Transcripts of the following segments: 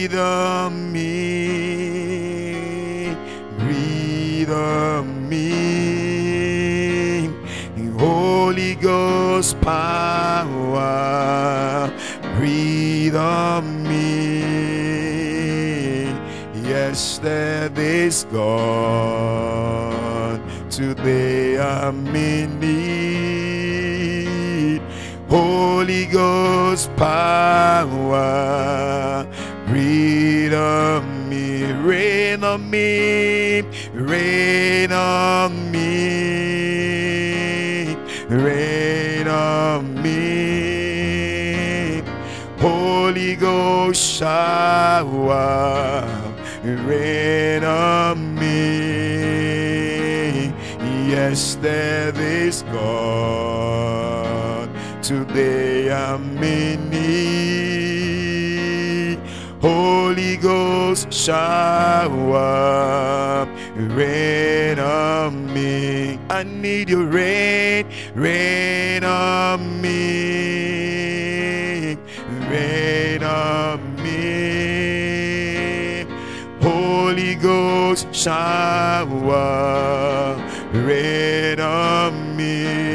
breathe on me, breathe on me, Holy Ghost power, breathe on me. Yesterday's gone, today I'm in need. Holy Ghost power, breathe on me, rain on me, rain on me, rain on me. Holy Ghost shower, rain on me. Yesterday's gone, today I'm in Shower, rain on me. I need your rain, rain on me, rain on me. Holy Ghost shower, rain on me.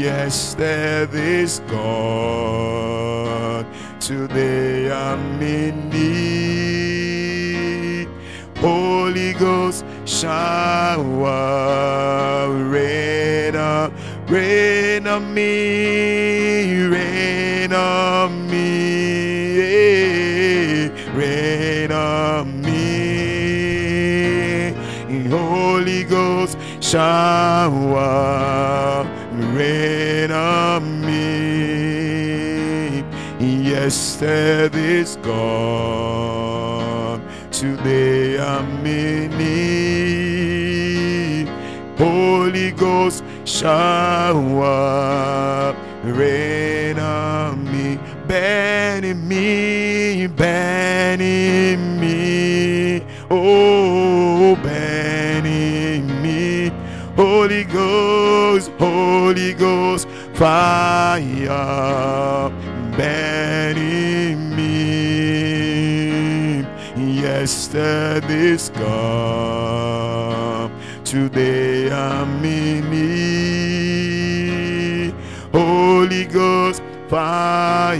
Yesterday's gone, today I'm in Shower, rain on, rain on me, rain on me, rain on me. Holy Ghost shower, rain on me. Yesterday's gone, today I'm in need. Holy Ghost shower, rain on me, burn in me, burn in me, oh, burn in me. Holy Ghost, Holy Ghost, fire, burn in me. Yesterday's gone, today I'm in need. Holy Ghost, fire,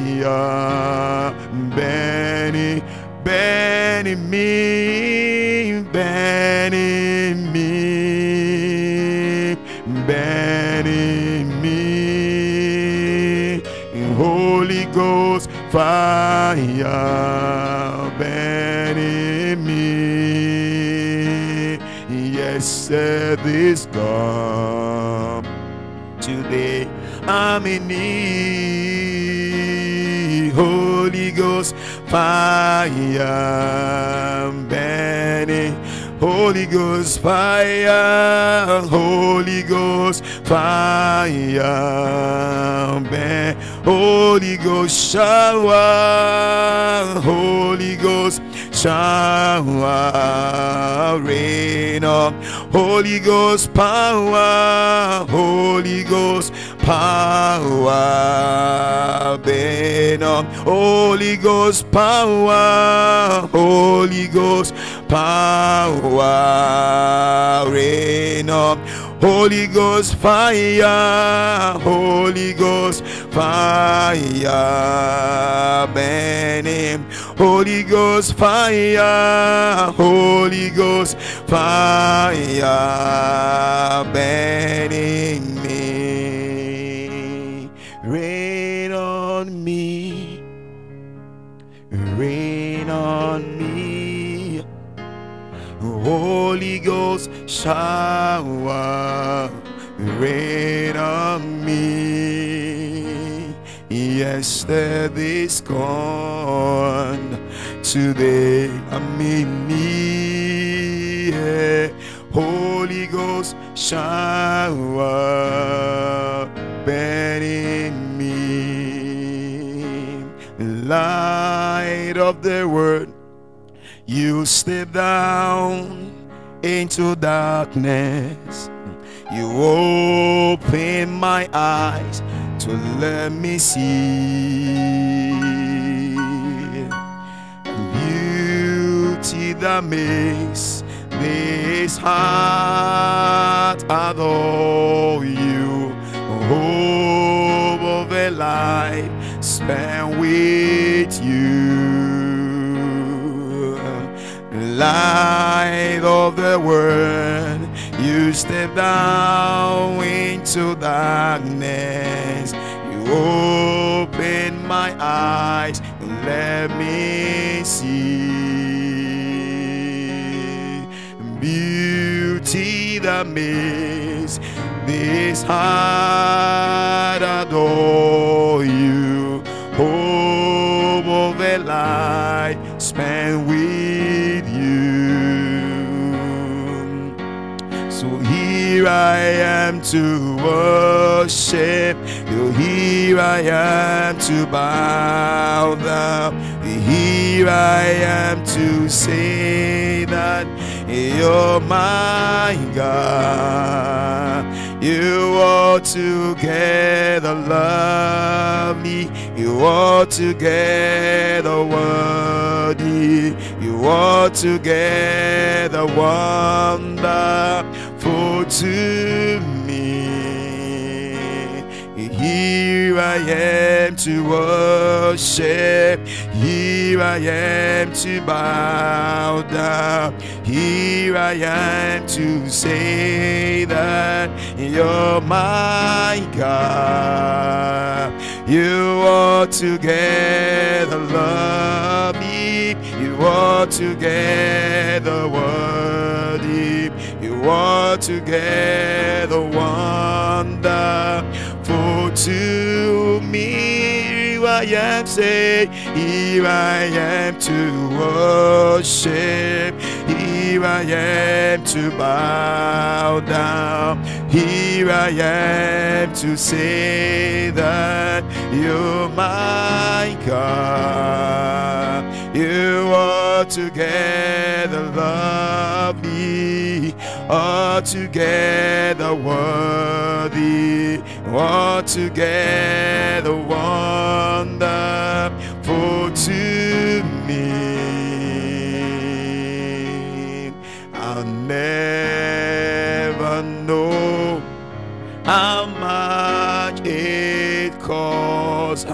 burning, burning me, burning me, burning me. Holy Ghost, fire, Yesterday's gone, today I'm in need. Holy Ghost, fire, burning. Holy Ghost fire, Holy Ghost fire, burn. Holy Ghost shower, Holy Ghost shower, rain on. Holy Ghost power, Holy Ghost power, burn on. Holy Ghost power, Holy Ghost power, rain on. Holy Ghost fire, Holy Ghost fire, burning. Holy Ghost fire, Holy Ghost fire, burning me. Rain on me, rain on me. Holy Ghost shower, rain on me. Yesterday's gone, today I'm in need. Holy Ghost shower, burning me. Light of the world, you step down into darkness. You open my eyes to let me see beauty that makes this heart adore you. Hope of a life spent with you, light of the world you step down into darkness. You open my eyes and let me see beauty that makes this heart adore you. Hope of a life spent with So here I am to worship you. Here I am to bow down. Here I am to say that you're my God. You are together lovely. You are together worthy. You are together to me. Here I am to worship. Here I am to bow down. Here I am to say that you're my God. You are together me. You are together worthy. You are together wonderful to me. Here I am, say, here I am to worship. Here I am to bow down. Here I am to say that you're my God. You are together lovely, altogether worthy, altogether wonderful to me. I'll never know how much it costs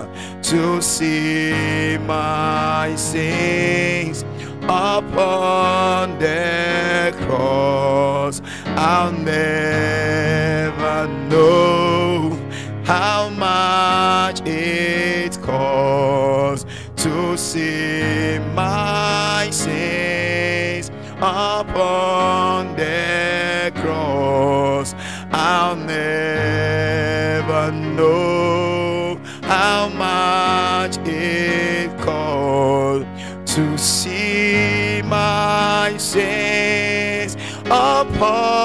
to see my sins upon the cross. I'll never know how much it costs to see my sins upon the cross. I'll never know how much it costs to see my sins upon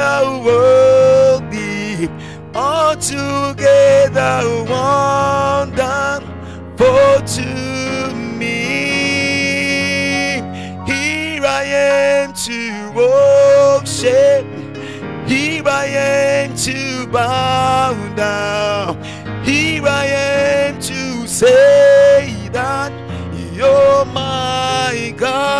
altogether worthy, altogether wonderful to me. Here I am to worship. Here I am to bow down. Here I am to say that you're my God.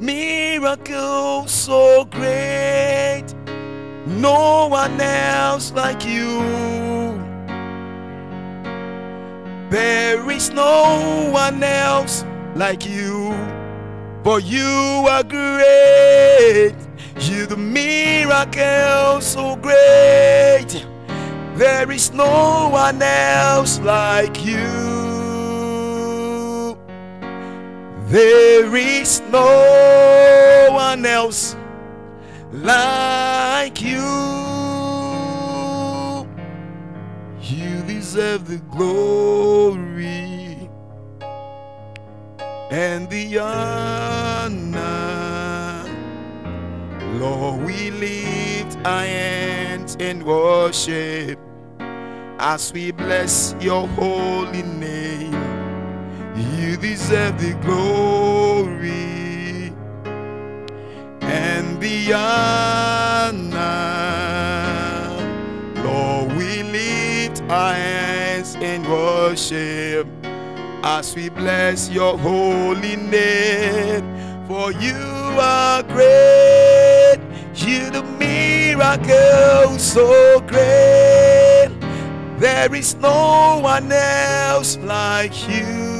miracle so great. No one else like you. There is no one else like you. For you are great. You the miracle so great. There is no one else like you. There is no one else like you. You deserve the glory and the honor. Lord, we lift our hands in worship as we bless your holy name. You deserve the glory and the honor. Lord, we lift our hands in worship as we bless your holy name. For you are great, you the miracle so great. There is no one else like you.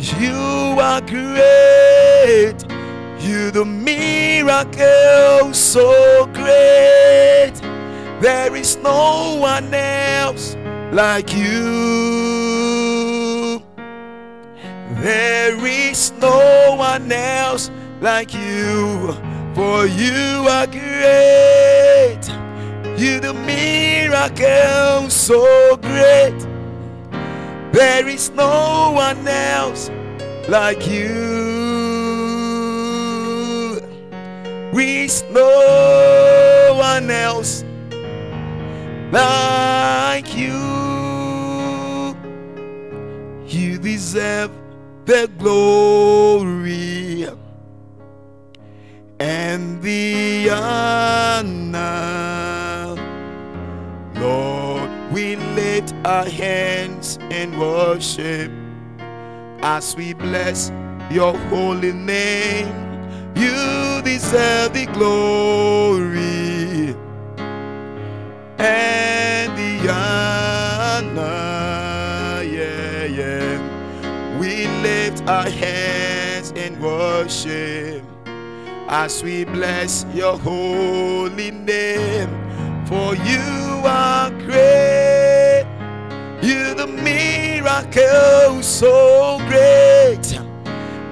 You are great. You the miracle so great. There is no one else like you. There is no one else like you. For you are great. You the miracle so great. There is no one else like you. Is no one else like you. You deserve the glory and the honor. Lord, we lift our hands in worship as we bless your holy name. You deserve the glory and the honor. Yeah, yeah. We lift our hands in worship as we bless your holy name. For you are great, miracle so great.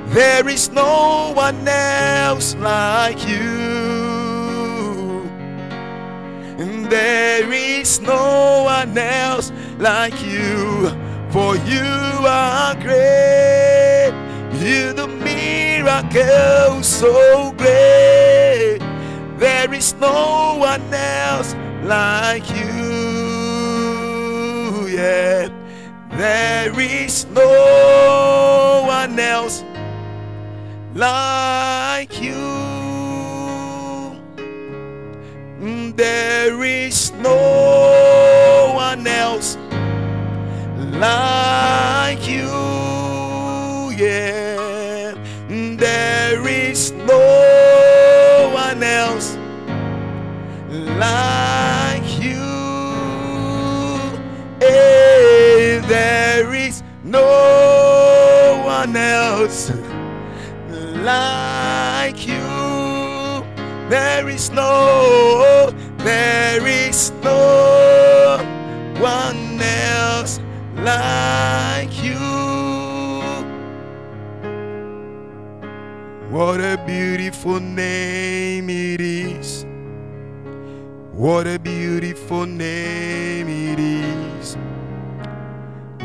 There is no one else like you. There is no one else like you. For you are great, you the miracle so great. There is no one else like you. Yeah, there is no one else like you. Mm, There is no one else like you. Yeah, Mm, there is no one else like one else like you. There is no, there is no one else like you. What a beautiful name it is. What a beautiful name it is.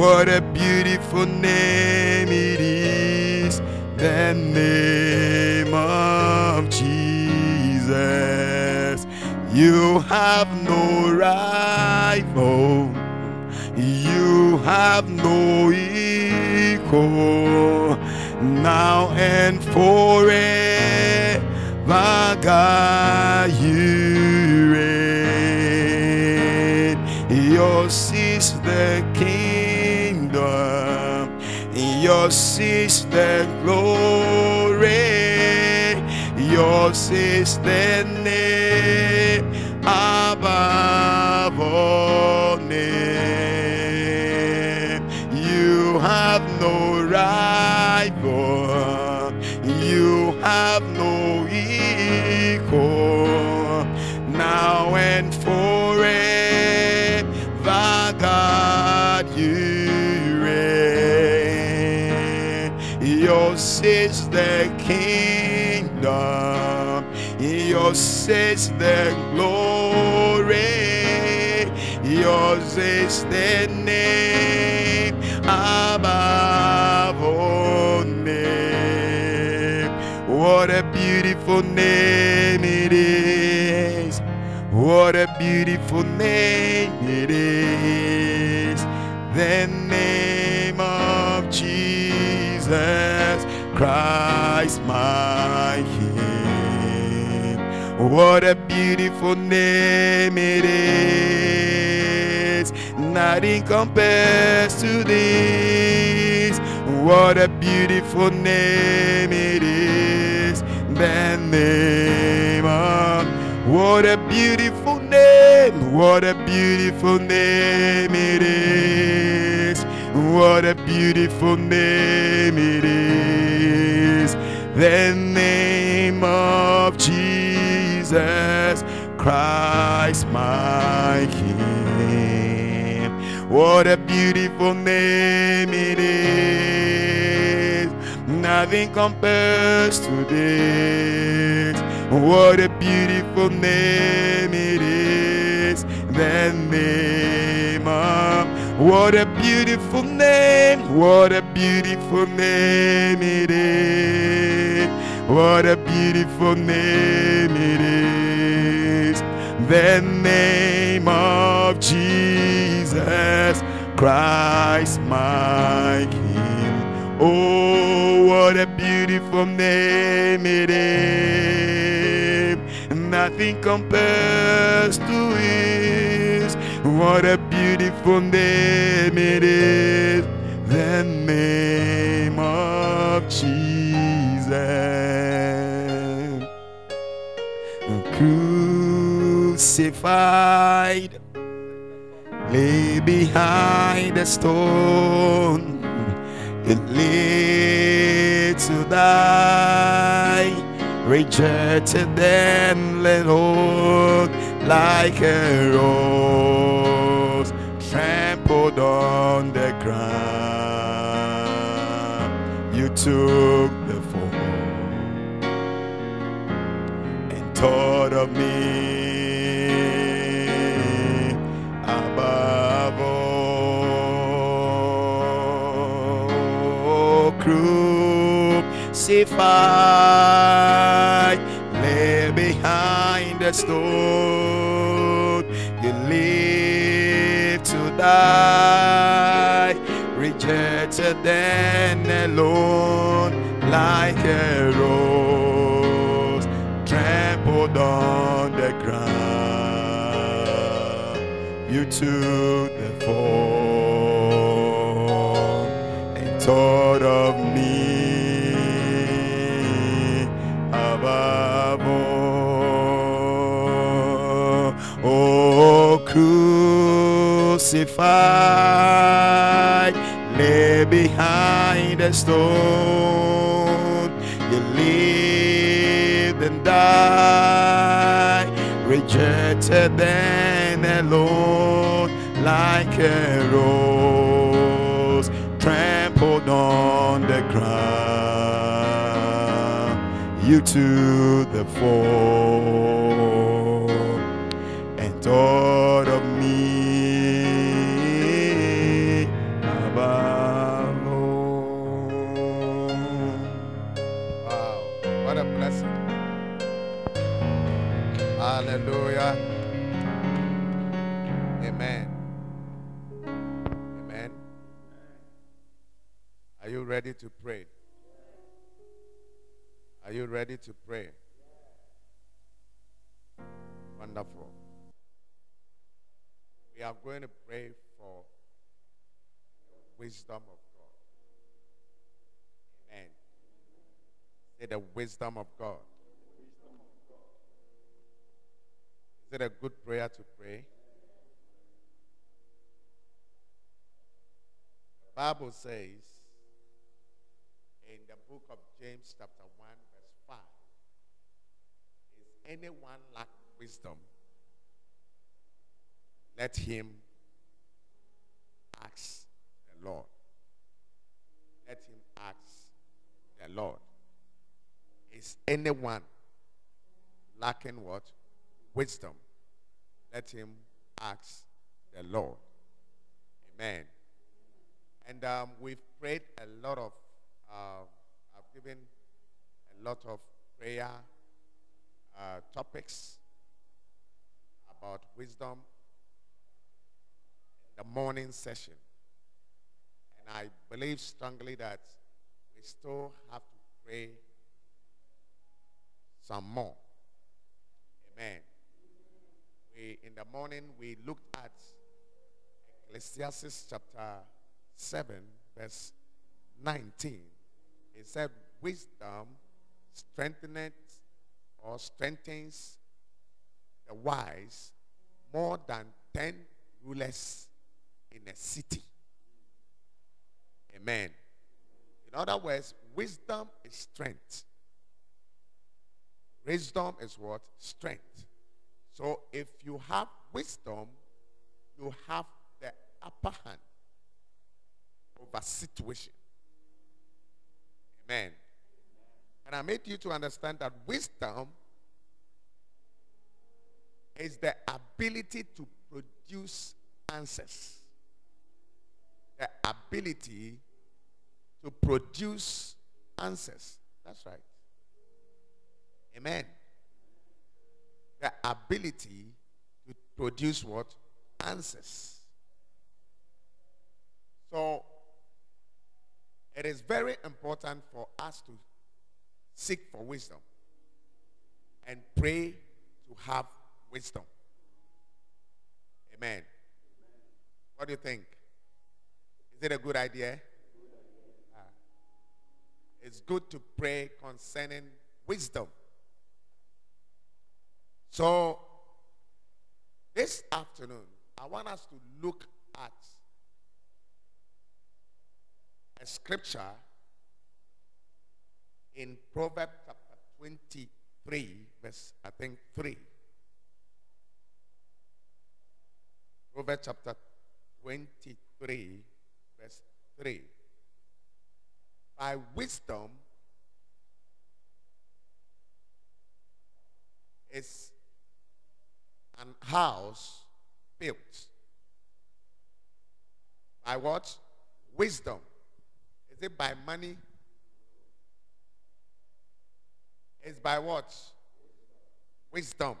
What a beautiful name it is. The name of Jesus. You have no rival. You have no equal. Now and forever, God, you reign. Yours is the kingdom. Yours is the glory. Yours is the name above is the glory. Yours is the name above all name. What a beautiful name it is. What a beautiful name it is. The name of Jesus Christ, my. What a beautiful name it is. Nothing compares to this. What a beautiful name it is. The name of what a beautiful name. What a beautiful name it is. What a beautiful name it is. The name of Jesus Christ, my King. What a beautiful name it is. Nothing compares to this. What a beautiful name it is. The name of what a beautiful name. What a beautiful name it is. What a beautiful name it is. The name of Jesus Christ, my King. Oh, what a beautiful name it is. Nothing compares to it. What a beautiful name it is. The name of Jesus. Crucified, lay behind the stone, it lay to die, rejected and let hold like a rose, trampled on the ground. You took thought of me above all. Crucified, lay behind the stone. You live to die, rejected and alone like a rose trampled on the ground. You took the fall and thought of me above all. Oh, crucified, lay behind the stone. Died, rejected and alone, like a rose trampled on the ground. You to the fall to pray? Are you ready to pray? Wonderful. We are going to pray for the wisdom of God. Amen. Say the wisdom of God. Is it a good prayer to pray? The Bible says book of James, chapter 1, verse 5 Is anyone lack wisdom? Let him ask the Lord. Let him ask the Lord. Is anyone lacking what? Wisdom. Let him ask the Lord. Amen. And um, we've prayed a lot of, uh, given a lot of prayer uh, topics about wisdom in the morning session. And I believe strongly that we still have to pray some more. Amen. We, in the morning, we looked at Ecclesiastes chapter 7, verse 19. It said, Wisdom strengtheneth or strengthens the wise more than 10 rulers in a city. Amen. In other words, wisdom is strength. Wisdom is what? Strength. So if you have wisdom, you have the upper hand over situation. Amen. And I made you to understand that wisdom is the ability to produce answers. The ability to produce answers. That's right. Amen. The ability to produce what? Answers. So, it is very important for us to seek for wisdom and pray to have wisdom. Amen. What do you think? Is it a good idea? Ah. It's good to pray concerning wisdom. So, this afternoon, I want us to look at a scripture in Proverbs chapter 23, verse, I think, 3. Proverbs chapter 23, verse 3. By wisdom is an house built. By what? Wisdom. Is it by money? It's by what? Wisdom.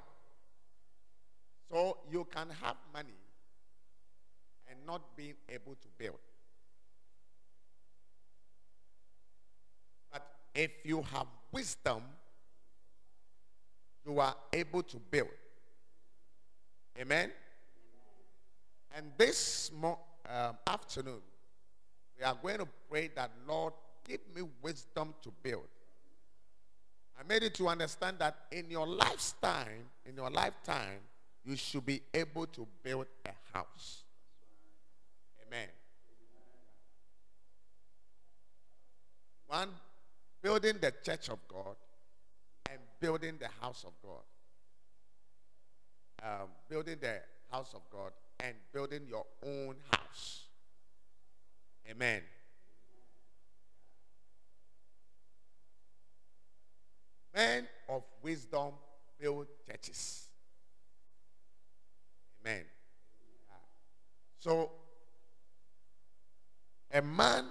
So you can have money and not being able to build. But if you have wisdom, you are able to build. Amen? And this mo- um, afternoon, we are going to pray that, Lord, give me wisdom to build. I made it to understand that in your lifetime, in your lifetime, you should be able to build a house. Amen. One, building the church of God and building the house of God. Um, building the house of God and building your own house. Amen. Men of wisdom build churches. Amen. So, a man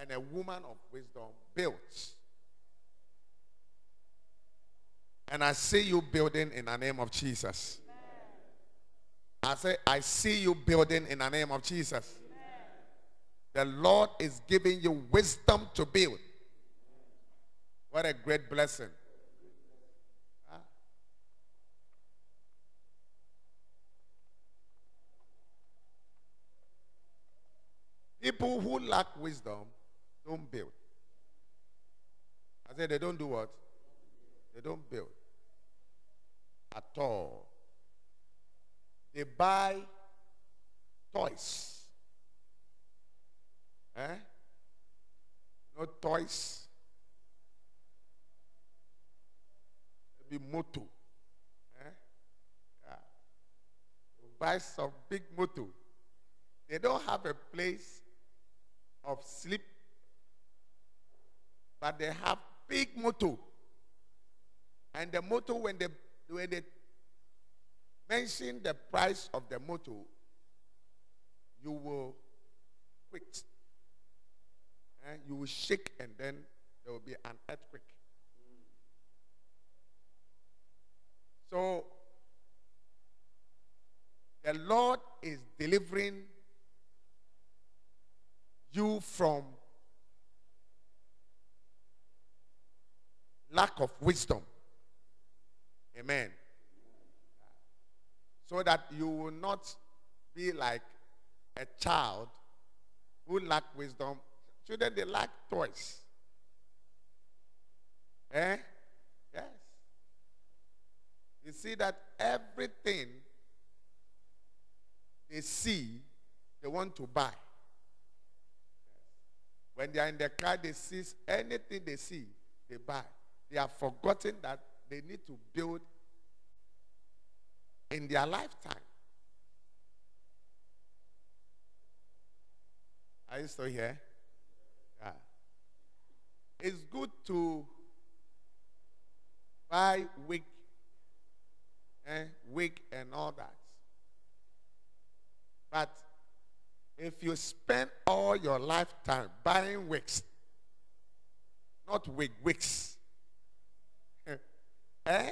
and a woman of wisdom built. And I see you building in the name of Jesus. I say, I see you building in the name of Jesus. The Lord is giving you wisdom to build. What a great blessing. People who lack wisdom don't build. I said they don't do what? They don't build at all. They buy toys. Eh? No toys. Maybe moto. Eh? Yeah. You buy some big moto. They don't have a place of sleep, but they have big moto. And the moto, when they when they mention the price of the moto, you will quit. And you will shake, and then there will be an earthquake. So, the Lord is delivering you from lack of wisdom. Amen. So that you will not be like a child who lack wisdom. Children, they lack toys. Eh? Yes. You see that everything they see, they want to buy. When they are in the car, they see anything they see, they buy. They have forgotten that they need to build in their lifetime. Are you still here? It's good to buy wig, eh, wig and all that. But if you spend all your lifetime buying wigs, not wig, wigs, eh?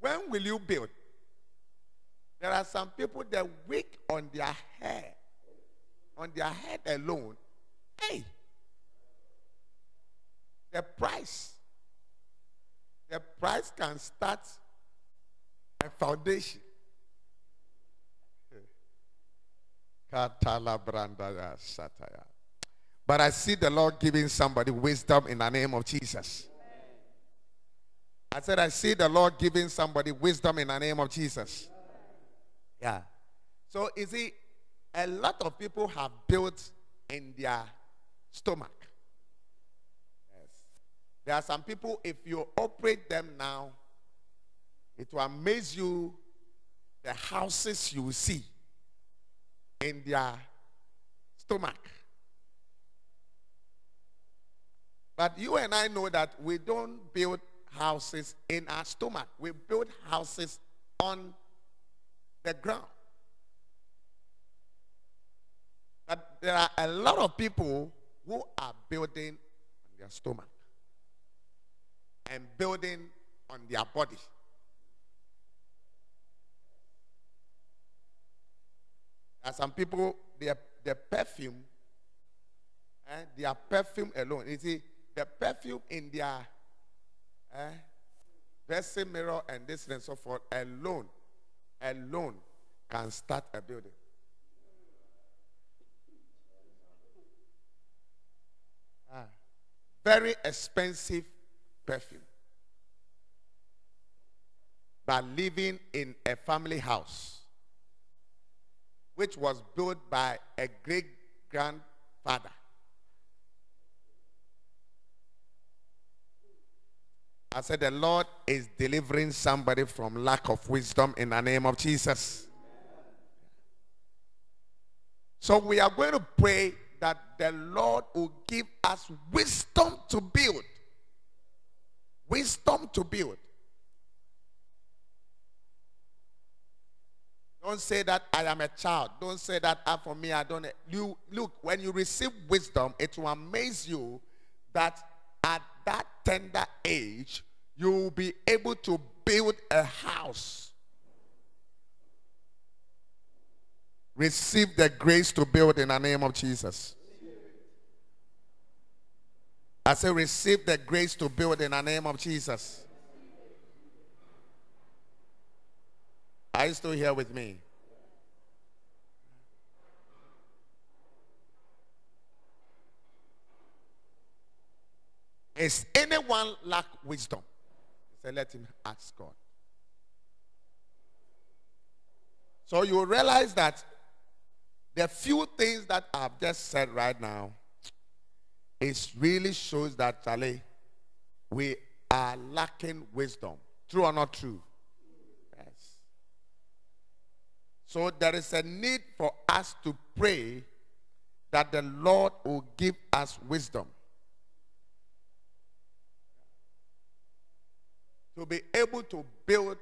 When will you build? There are some people that wig on their hair, on their head alone. Hey, the price, the price can start a foundation. But I see the Lord giving somebody wisdom in the name of Jesus. I said, I see the Lord giving somebody wisdom in the name of Jesus. Yeah. So, you see, a lot of people have built in their stomach. There are some people, if you operate them now, it will amaze you the houses you see in their stomach. But you and I know that we don't build houses in our stomach. We build houses on the ground. But there are a lot of people who are building on their stomach and building on their body. And some people, their, their perfume, eh, their perfume alone. You see, the perfume in their eh, dressing mirror and this and so forth alone, alone can start a building. Ah, very expensive perfume. by living in a family house, which was built by a great grandfather. I said, The Lord is delivering somebody from lack of wisdom in the name of Jesus. So we are going to pray that the Lord will give us wisdom to build. Wisdom to build. Don't say that I am a child. Don't say that ah, for me I don't. You look when you receive wisdom, it will amaze you that at that tender age you will be able to build a house. Receive the grace to build in the name of Jesus. I say, receive the grace to build in the name of Jesus. Are you still here with me? Is anyone lack wisdom? Say, let him ask God. So you realize that the few things that I've just said right now, it really shows that Charlie, we are lacking wisdom. True or not true? Yes. So there is a need for us to pray that the Lord will give us wisdom. To be able to build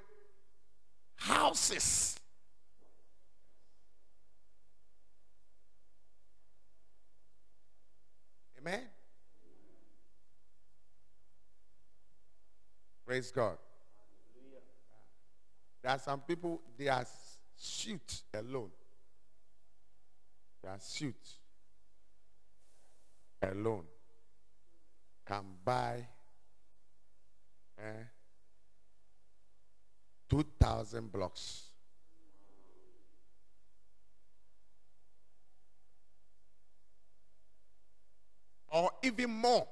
houses. Amen. Praise God. There are some people, they are suit alone, They are suit alone can buy eh, 2,000 blocks. Or even more.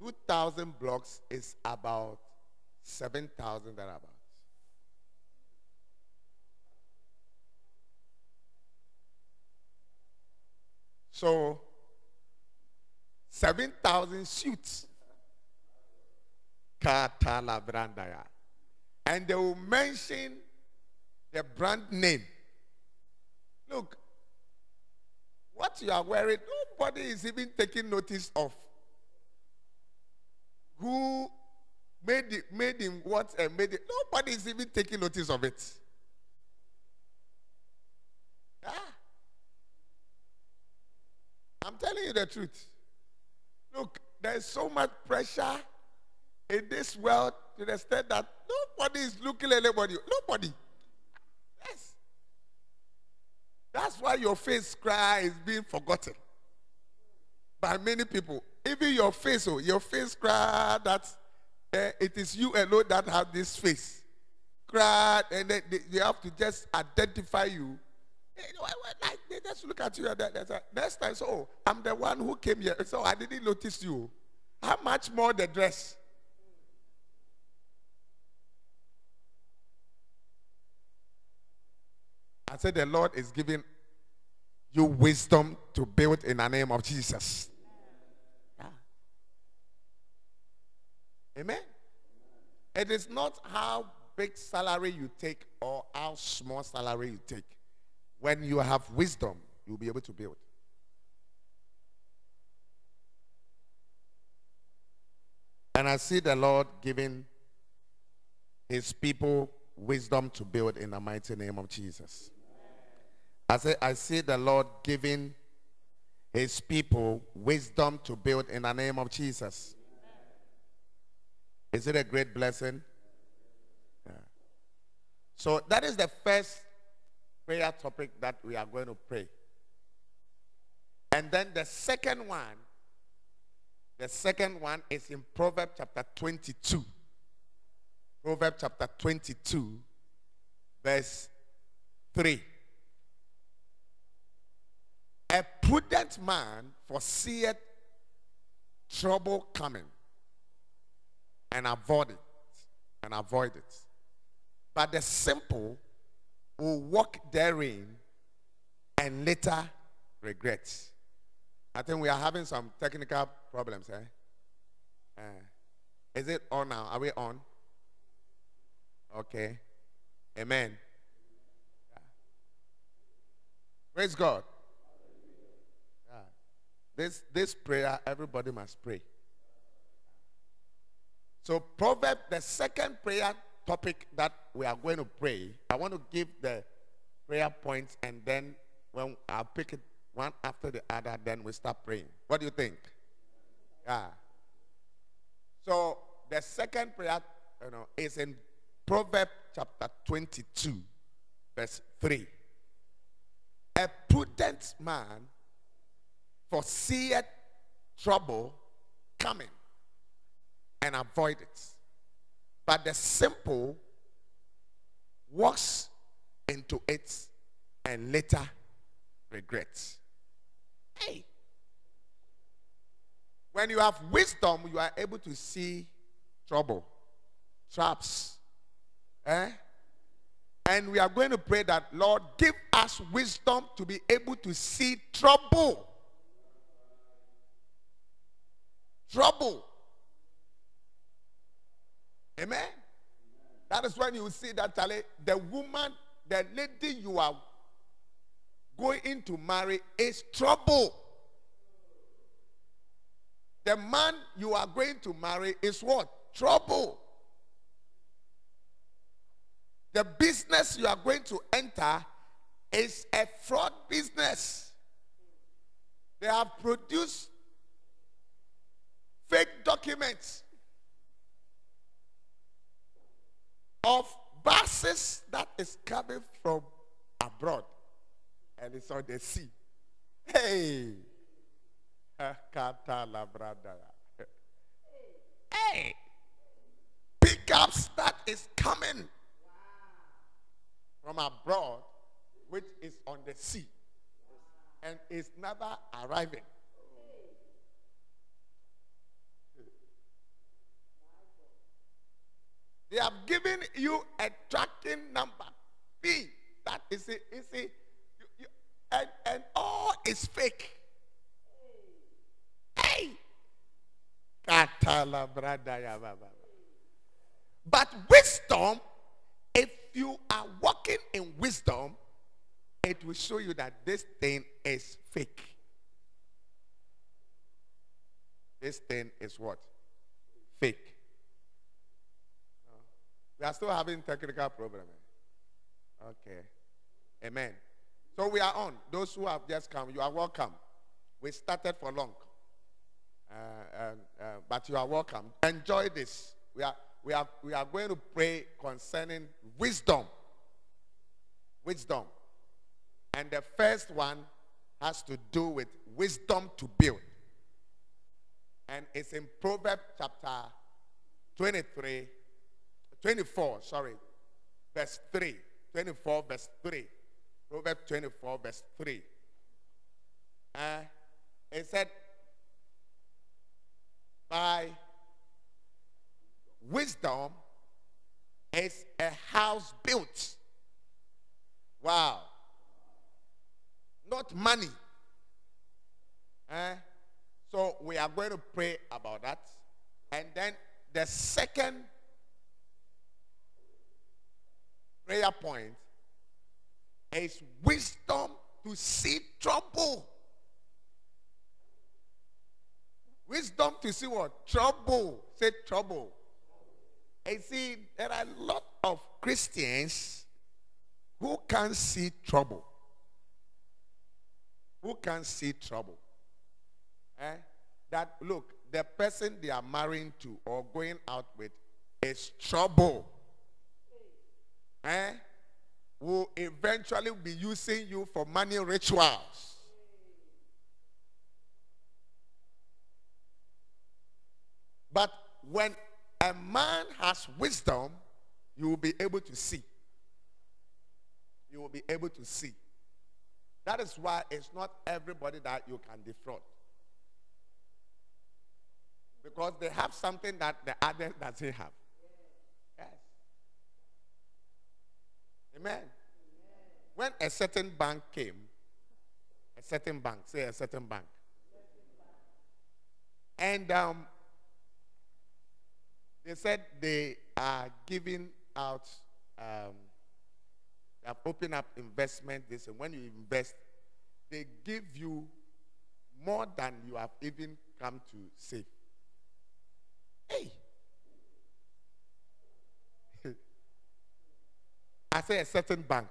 2,000 blocks is about 7,000 thereabouts. So, 7,000 suits. Katala Brandaya. And they will mention the brand name. Look, what you are wearing, nobody is even taking notice of. Who made it, made him what and made it. Nobody is even taking notice of it. Ah. I'm telling you the truth. Look, there's so much pressure in this world to the extent that nobody is looking at anybody. Nobody. Yes. That's why your face cry is being forgotten by many people. Even your face, oh, your face cry that uh, it is you alone that have this face. Cry, and they, they, they have to just identify you. Like they just look at you and that, say, next time, so oh, I'm the one who came here, so I didn't notice you. How much more the dress? I said the Lord is giving you wisdom to build in the name of Jesus. Yeah. Amen. It is not how big salary you take or how small salary you take. When you have wisdom, you'll be able to build. And I see the Lord giving his people wisdom to build in the mighty name of Jesus. I say, I see the Lord giving his people wisdom to build in the name of Jesus. Is it a great blessing? Yeah. So that is the first prayer topic that we are going to pray. And then the second one, the second one is in Proverbs chapter 22. Proverbs chapter 22, verse 3. A prudent man foreseeth trouble coming and avoid it and avoid it. But the simple will walk therein and later regret. I think we are having some technical problems, eh? Uh, is it on now? Are we on? Okay. Amen. Praise God. This, this prayer, everybody must pray. So, Proverb, the second prayer topic that we are going to pray, I want to give the prayer points and then when I'll pick it one after the other, then we start praying. What do you think? Yeah. So, the second prayer you know, is in Proverb chapter 22, verse 3. A prudent man foreseeth trouble coming and avoid it. But the simple walks into it and later regrets. Hey. When you have wisdom, you are able to see trouble, traps. Eh? And we are going to pray that, Lord, give us wisdom to be able to see trouble. Trouble. Amen. That is when you see that the woman, the lady you are going to marry is trouble. The man you are going to marry is what? Trouble. The business you are going to enter is a fraud business. They have produced fake documents of buses that is coming from abroad and it's on the sea. Hey! Hey! Pickups that is coming from abroad, which is on the sea and is never arriving. They have given you a tracking number. P. That is it. Is it? You, you, and, and all is fake. Hey. But wisdom, if you are walking in wisdom, it will show you that this thing is fake. This thing is what? Fake. We are still having technical problem. Okay. Amen. So we are on. Those who have just come, you are welcome. We started for long. Uh, uh, but you are welcome. Enjoy this. We are, we, are, we are going to pray concerning wisdom. Wisdom. And the first one has to do with wisdom to build. And it's in Proverbs chapter 23 24, sorry, verse 3. 24, verse 3. Proverbs 24, verse 3. Uh, it said, by wisdom is a house built. Wow. Not money. Uh, so we are going to pray about that. And then the second prayer point is wisdom to see trouble. Wisdom to see what? Trouble. Say trouble. And see, there are a lot of Christians who can see trouble. Who can see trouble? Eh? That, look, the person they are marrying to or going out with is trouble eh, will eventually be using you for money rituals. But when a man has wisdom, you will be able to see. You will be able to see. That is why it's not everybody that you can defraud. Because they have something that the others doesn't have. Yes. Amen. When a certain bank came, a certain bank, say a certain bank, and um, they said they are giving out, um, they have opened up investment. They and when you invest, they give you more than you have even come to save. Hey. I say a certain bank.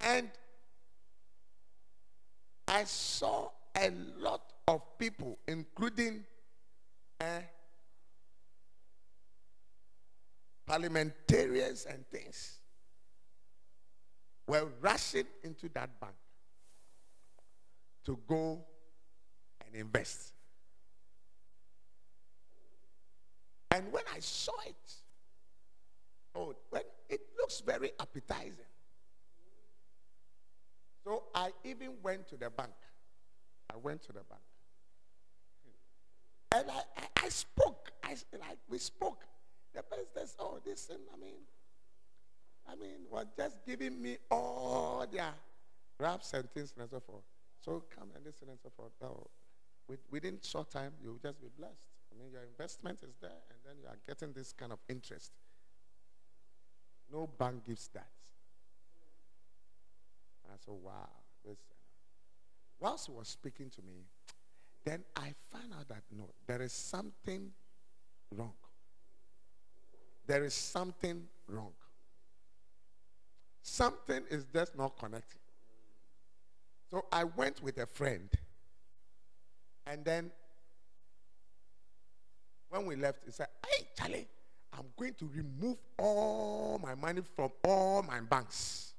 And I saw a lot of people, including eh, parliamentarians and things, were rushing into that bank to go and invest. And when I saw it, oh, when it looks very appetizing. So I even went to the bank. I went to the bank. And I, I, I spoke. I, like, we spoke. The says, oh, this, and I mean, I mean, was just giving me all their raps and things and so forth. So come and listen and so forth. Oh, within short time, you'll just be blessed. I mean, your investment is there, and then you are getting this kind of interest. No bank gives that. I said, wow. This. Whilst he was speaking to me, then I found out that no, there is something wrong. There is something wrong. Something is just not connecting. So I went with a friend, and then when we left, he said, Hey, Charlie, I'm going to remove all my money from all my banks.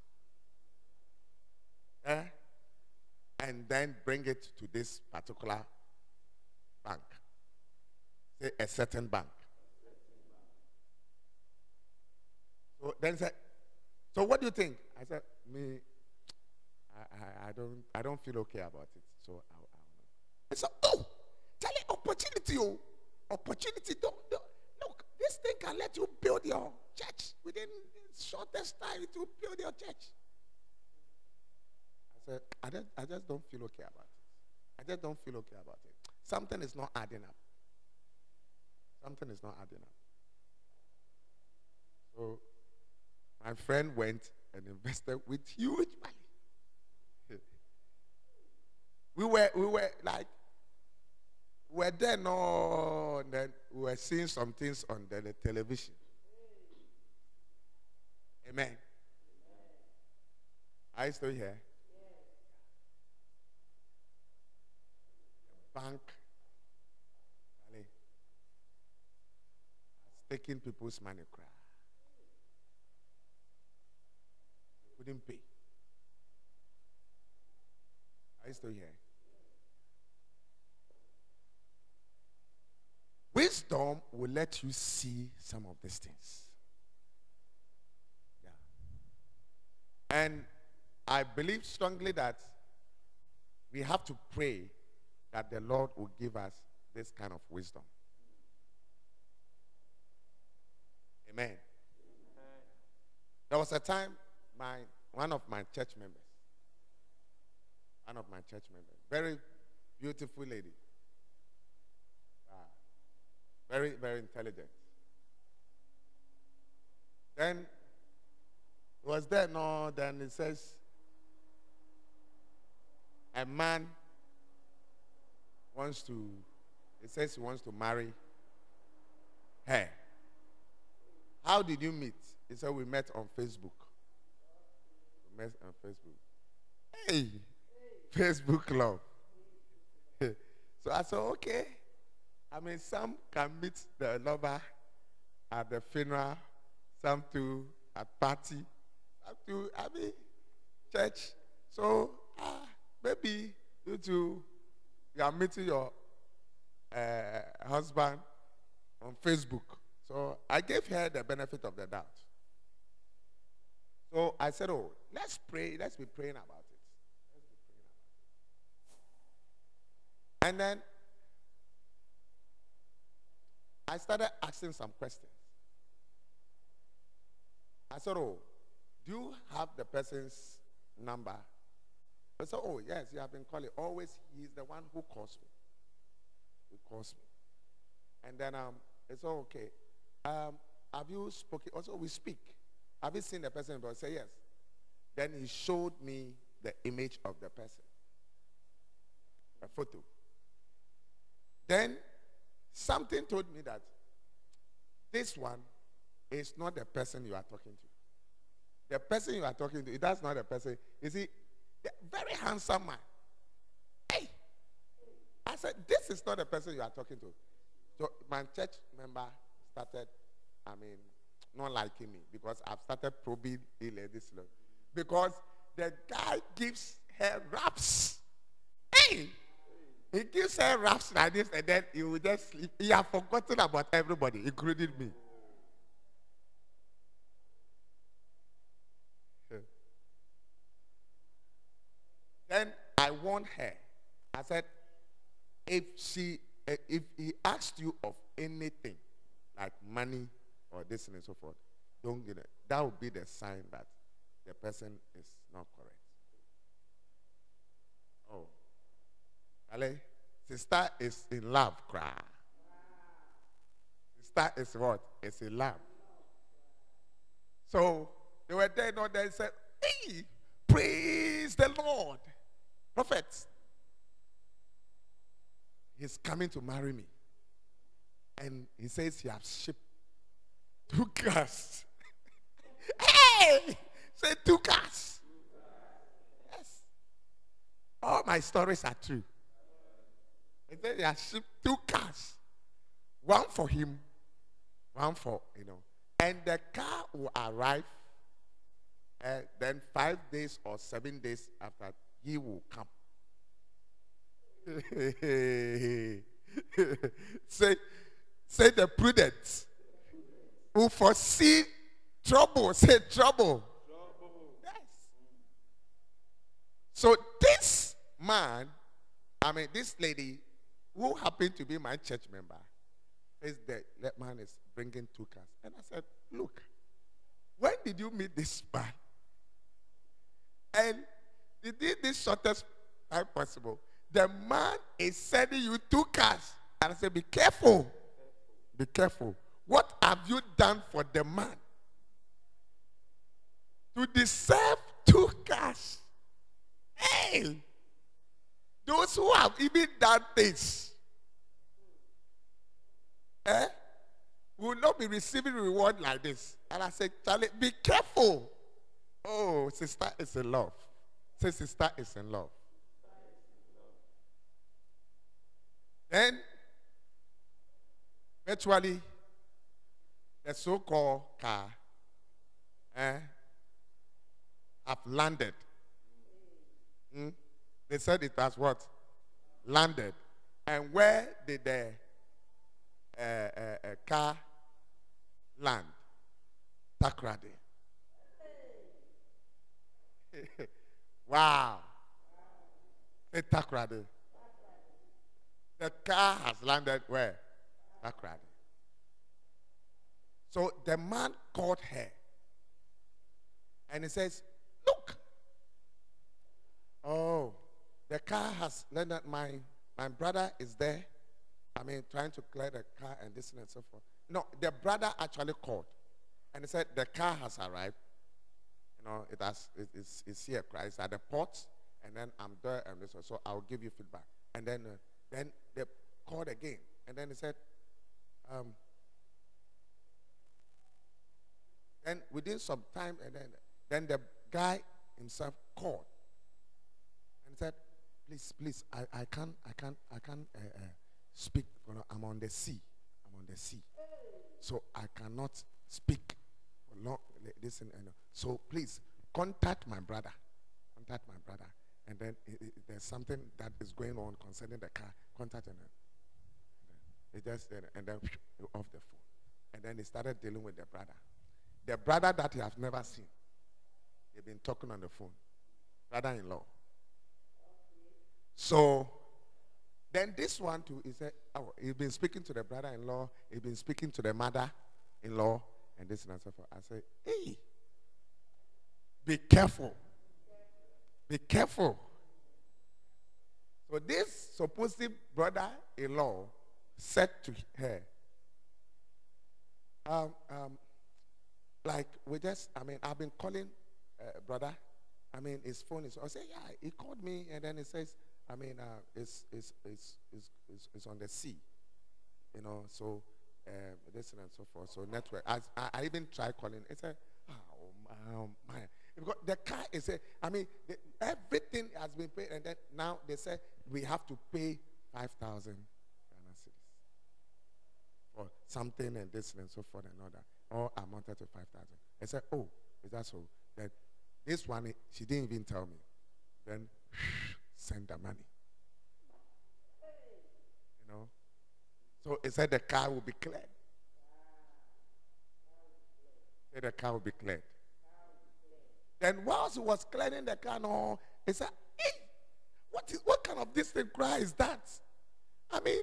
Eh? And then bring it to this particular bank. Say a certain bank. So then he said, So what do you think? I said, Me, I, I, I don't I don't feel okay about it. So I, I. He said, Oh, Charlie, opportunity, oh. Opportunity. Don't, don't this thing can let you build your church within shortest time it will build your church. I said, I just, I just don't feel okay about it. I just don't feel okay about it. Something is not adding up. Something is not adding up. So my friend went and invested with huge money. we were we were like were there no then we were seeing some things on the, the television. Amen. Are you still here? bank has taken people's money cry. Couldn't pay. Are you still here? Wisdom will let you see some of these things. Yeah. And I believe strongly that we have to pray that the Lord will give us this kind of wisdom. Amen. There was a time my one of my church members, one of my church members, very beautiful lady, very very intelligent. Then was there no? Then it says a man wants to, he says he wants to marry her. How did you meet? He said, We met on Facebook. We met on Facebook. Hey, Facebook love. so I said, Okay. I mean, some can meet the lover at the funeral, some too at party, some to I mean church. So ah, maybe you two you are meeting your uh, husband on Facebook. So I gave her the benefit of the doubt. So I said, Oh, let's pray. Let's be praying about it. Let's be praying about it. And then I started asking some questions. I said, Oh, do you have the person's number? I said, Oh, yes, you have been calling. Always, he's the one who calls me. Who calls me. And then um, it's all okay. Um, have you spoken? Also, we speak. Have you seen the person? I said, Yes. Then he showed me the image of the person, a photo. Then something told me that this one is not the person you are talking to. The person you are talking to, that's not the person. You see, very handsome man. Hey! I said, this is not the person you are talking to. So my church member started, I mean, not liking me because I've started probing this long. Because the guy gives her raps. Hey! He gives her raps like this and then he will just sleep. He has forgotten about everybody, including me. Then I warned her. I said, if she, eh, if he asked you of anything, like money or this and so forth, don't get it. That would be the sign that the person is not correct. Oh. Ale, sister is in love, cry. Sister is what? Is in love. So they were there, no, they said, Hey, praise the Lord. Prophet, he's coming to marry me. And he says he has shipped two cars. hey! Say two cars. Yes. All my stories are true. He said he has shipped two cars. One for him, one for, you know. And the car will arrive uh, then five days or seven days after he will come. say, say the prudent who foresee trouble. Say trouble. trouble. Yes. So this man, I mean this lady, who happened to be my church member, is that that man is bringing two cars, and I said, look, when did you meet this man? And he did this shortest time possible. The man is sending you two cars. And I said, Be careful. Be careful. What have you done for the man? To deserve two cars. Hey! Those who have even done this eh, will not be receiving reward like this. And I said, Charlie, be careful. Oh, sister is in love. Say, sister is in love. Then, virtually, the so called car eh, have landed. Hmm? They said it has what? Landed. And where did the uh, uh, uh, car land? Takoradi. wow. Say Takoradi. The car has landed where? Takoradi. So the man caught her and he says, Look, oh, the car has. My, my brother is there. I mean, trying to clear the car and this and so forth. No, the brother actually called and he said, The car has arrived You know, it has, it, it's, it's here, Christ, at the port, and then I'm there, and this, so I'll give you feedback. And then, uh, then they called again, and then he said, um, then within some time, and then, then the guy himself called and said, please, please, I, I can't, I can't, I can't uh, uh, speak. I'm on the sea. I'm on the sea. So I cannot speak and so please contact my brother. Contact my brother. And then i- i- there's something that is going on concerning the car. Contact him. He just said, and then off the phone. And then he started dealing with the brother. The brother that he has never seen. They've been talking on the phone. Brother-in-law. So then this one too, he said, oh, he's been speaking to the brother-in-law, he's been speaking to the mother-in-law, and this and that so forth. I said, hey, be careful. Be careful. So this supposed brother-in-law said to her, um, um, like we just, I mean, I've been calling uh, brother. I mean, his phone is. I say, yeah, he called me, and then he says, I mean, uh, it's, it's, it's, it's, it's, it's on the sea, you know. So um, this and so forth. So network. I, I, I even tried calling. It's a, oh um, my, because the car is a. I mean, the, everything has been paid, and then now they say we have to pay five thousand Ghana cedis for something and this and so forth and all that. All amounted to five thousand. I said, oh, is that so? Then this one, she didn't even tell me. Then send the money. You know. So he said the car will be cleared. Said the car will be cleared. Then whilst he was cleaning the car, no, he said, what is what kind of distant cry is that? I mean,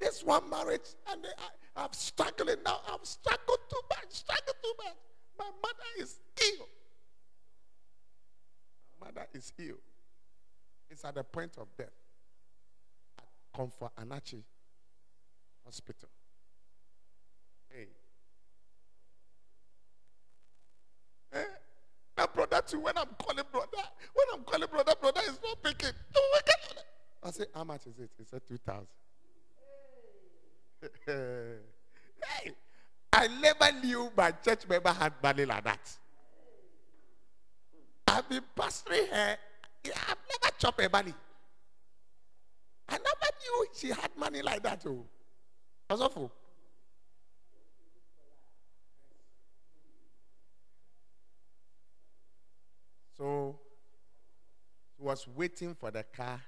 this one marriage, and I, I'm struggling now. I'm struggling too much, struggling too much. My mother is ill. My mother is ill. It's at the point of death. At Comfort Anachi Hospital. Hey. Eh? My brother too, when I'm calling brother, when I'm calling brother, brother is not picking. I say, how much is it? He said 2,000. hey, I never knew my church member had money like that. I've been pastoring her. I've never chopped a money. I never knew she had money like that. Oh, that's awful. So he was waiting for the car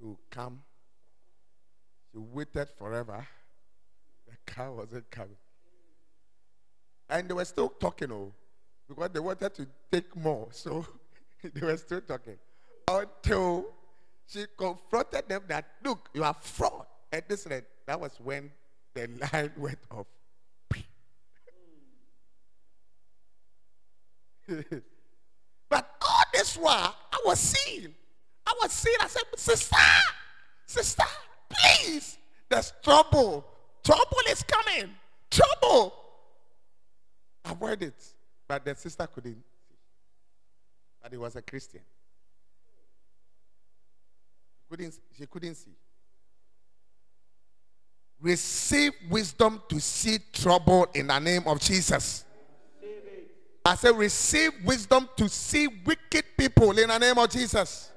to come. She waited forever. The car wasn't coming. And they were still talking, oh, because they wanted to take more. So they were still talking. Until she confronted them that, look, you are fraud. And this and that. was when the line went off. but all this while, I was seeing. I was seeing. I said, sister, sister, please. There's trouble. Trouble is coming. Trouble. Avoid it. But the sister couldn't see. But he was a Christian. Couldn't, she couldn't see. Receive wisdom to see trouble in the name of Jesus. I said, receive wisdom to see wicked people in the name of Jesus.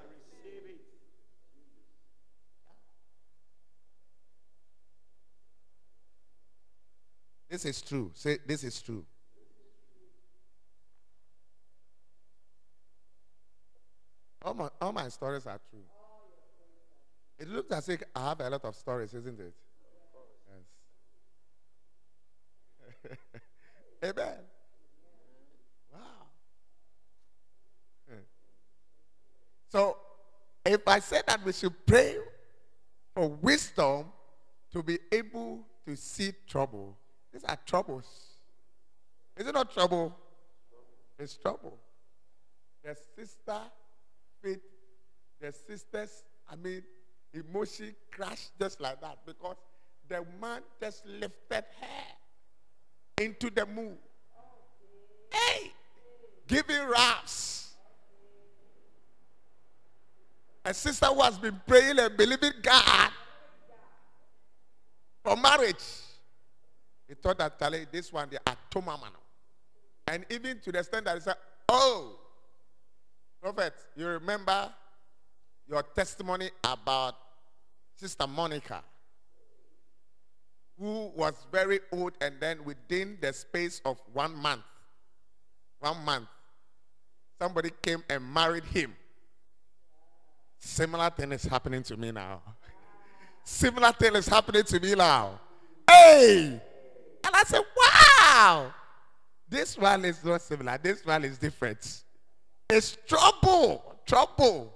This is true. Say, this is true. All my, all my stories are true. It looks as if I have a lot of stories, isn't it? Yes. Amen. Wow. Hmm. So, if I say that we should pray for wisdom to be able to see trouble, these are troubles. Is it not trouble? It's trouble. The sister faith, the sisters, I mean, emotion crashed just like that because the man just lifted her into the moon. Hey, giving raps. A sister who has been praying and believing God for marriage. He thought that this one, they are Tomamano. And even to the extent that he said, Oh, Prophet, you remember your testimony about Sister Monica? who was very old, and then within the space of one month, one month, somebody came and married him. Similar thing is happening to me now. Similar thing is happening to me now. Hey! And I said, wow! This one is not similar. This one is different. It's trouble. Trouble.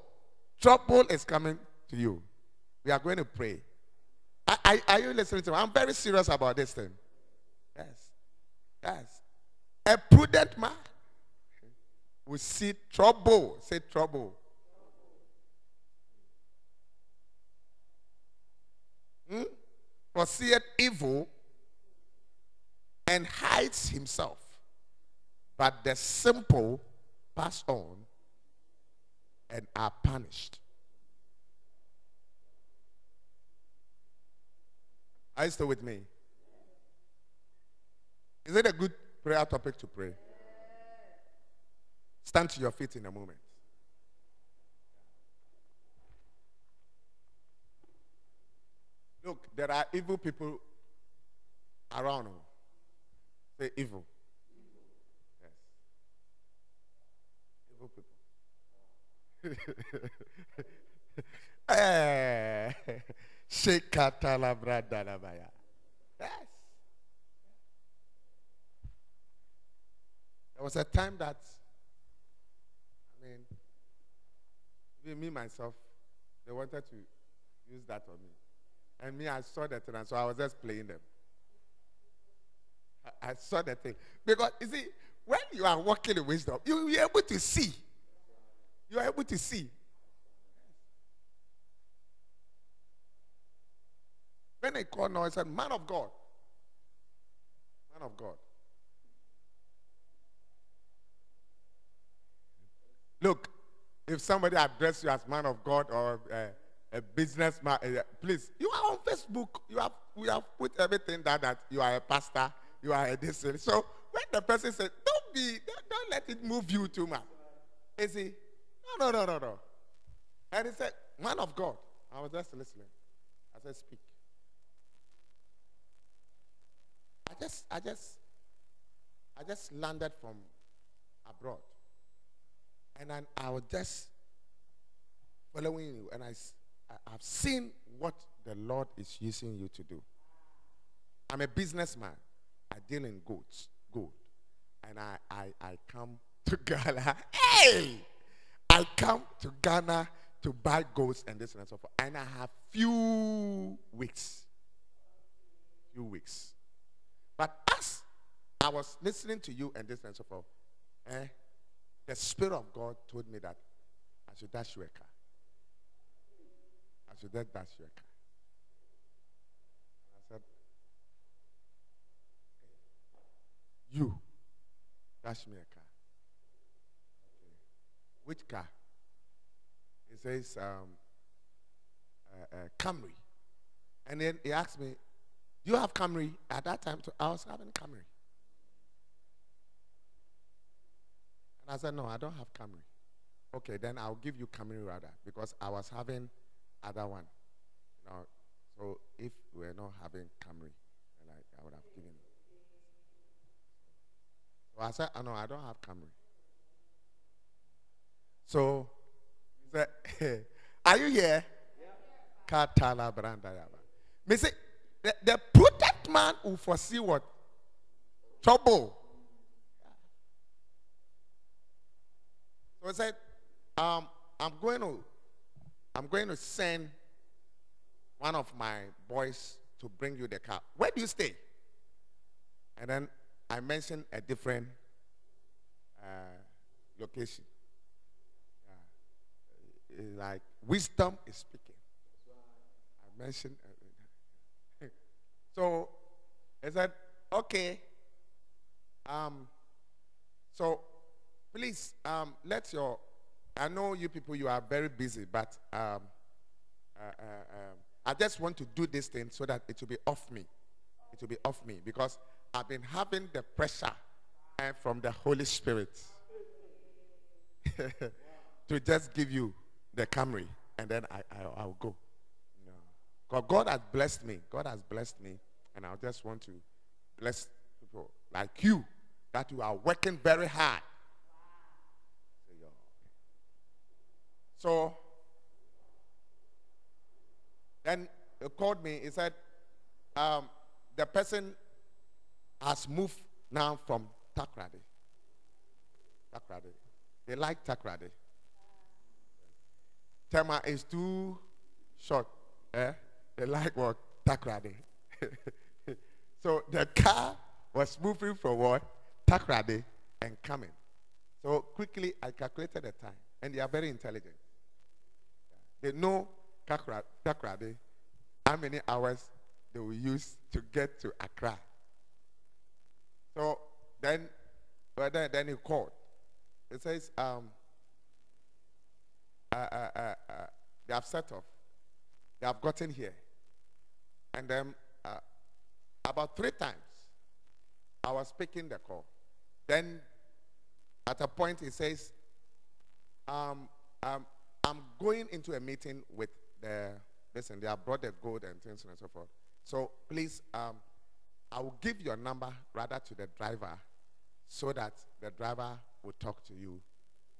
Trouble is coming to you. We are going to pray. Are, are, are you listening to me? I'm very serious about this thing. Yes. Yes. A prudent man will see trouble. Say trouble. Hmm? Evil and hides himself. But the simple pass on and are punished. Are you still with me? Is it a good prayer topic to pray? Stand to your feet in a moment. Look, there are evil people around. Say evil. Yes. Evil people. Yes. There was a time that, I mean, even me myself, they wanted to use that on me. And me, I saw thing, and so I was just playing them. I, I saw the thing. Because, you see, when you are walking in wisdom, you will be able to see. You are able to see. When they called now, I said, Man of God. Man of God. Look, if somebody address you as man of God or uh, a businessman, uh, please, you are on Facebook. You have we have put everything that that you are a pastor, you are a this. So when the person says, "Don't be, don't, don't let it move you too much," is he? No, no, no, no, no. And he said, "Man of God." I was just listening. I said, "Speak." I just, I just, I just landed from abroad. And then I was just following you, and I, I've seen what the Lord is using you to do. I'm a businessman. I deal in goods, gold, and I, I, I come to Ghana. Hey, I come to Ghana to buy goats and this and so forth, and I have few weeks, few weeks. But as I was listening to you and this and so forth, eh, the Spirit of God told me that I should dash you a car. I should dash you a car. I said, You dash me a car. Okay. Which car? He says, um, uh, uh, Camry. And then he asked me, Do you have Camry? At that time, I was having Camry. And I said, No, I don't have Camry. Okay, then I'll give you Camry rather because I was having other one. You know, so if we were not having Camry, then I, I would have given you. So I said, oh, No, I don't have Camry. So he said, Are you here? Katala Branda Yaba. Me say, the, the prudent man will foresee what? Trouble. So he said, um, I'm going to I'm going to send one of my boys to bring you the car. Where do you stay? And then I mentioned a different uh, location. Like wisdom is speaking. I mentioned. uh, so I said, okay. Um, so please um, let your I know you people you are very busy, but um, uh, uh, um, I just want to do this thing so that it will be off me. It will be off me because I've been having the pressure from the Holy Spirit to just give you the Camry and then I, I, I'll go. God, has blessed me. God has blessed me. And I just want to bless people like you that you are working very hard. So then he called me. He said, um, the person has moved now from Takoradi. Takoradi. They like Takoradi. Tema is too short. Eh? They like what? Takoradi. so the car was moving from what? Takoradi and coming. So quickly I calculated the time. And they are very intelligent. They know Takra- Takoradi, how many hours they will use to get to Accra. So then, then, then he called. He says, um, uh, uh, uh, they have set off. They have gotten here. And then uh, about three times, I was picking the call. Then at a point, he says, um, um, I'm going into a meeting with the, listen, they have brought the gold and things and so forth. So please, um, I will give your number rather to the driver so that the driver will talk to you.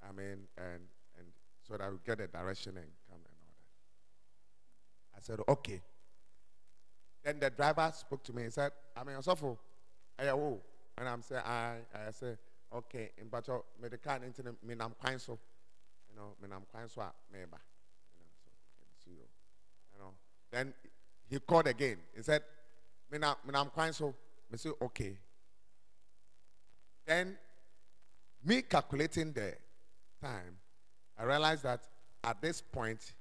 I mean, and, and so that we get a direction and come and all that. I said, okay. Then the driver spoke to me. He said, I mean, Osofo, oh. And I'm saying, I, I said, okay. In but me the car into the nam kwan so, you know, me nam kwan so ah, me ba, you know, so I you, know. Then he called again. He said, me nam nam kwan so. Me say, okay. Then me calculating the time, I realized that at this point,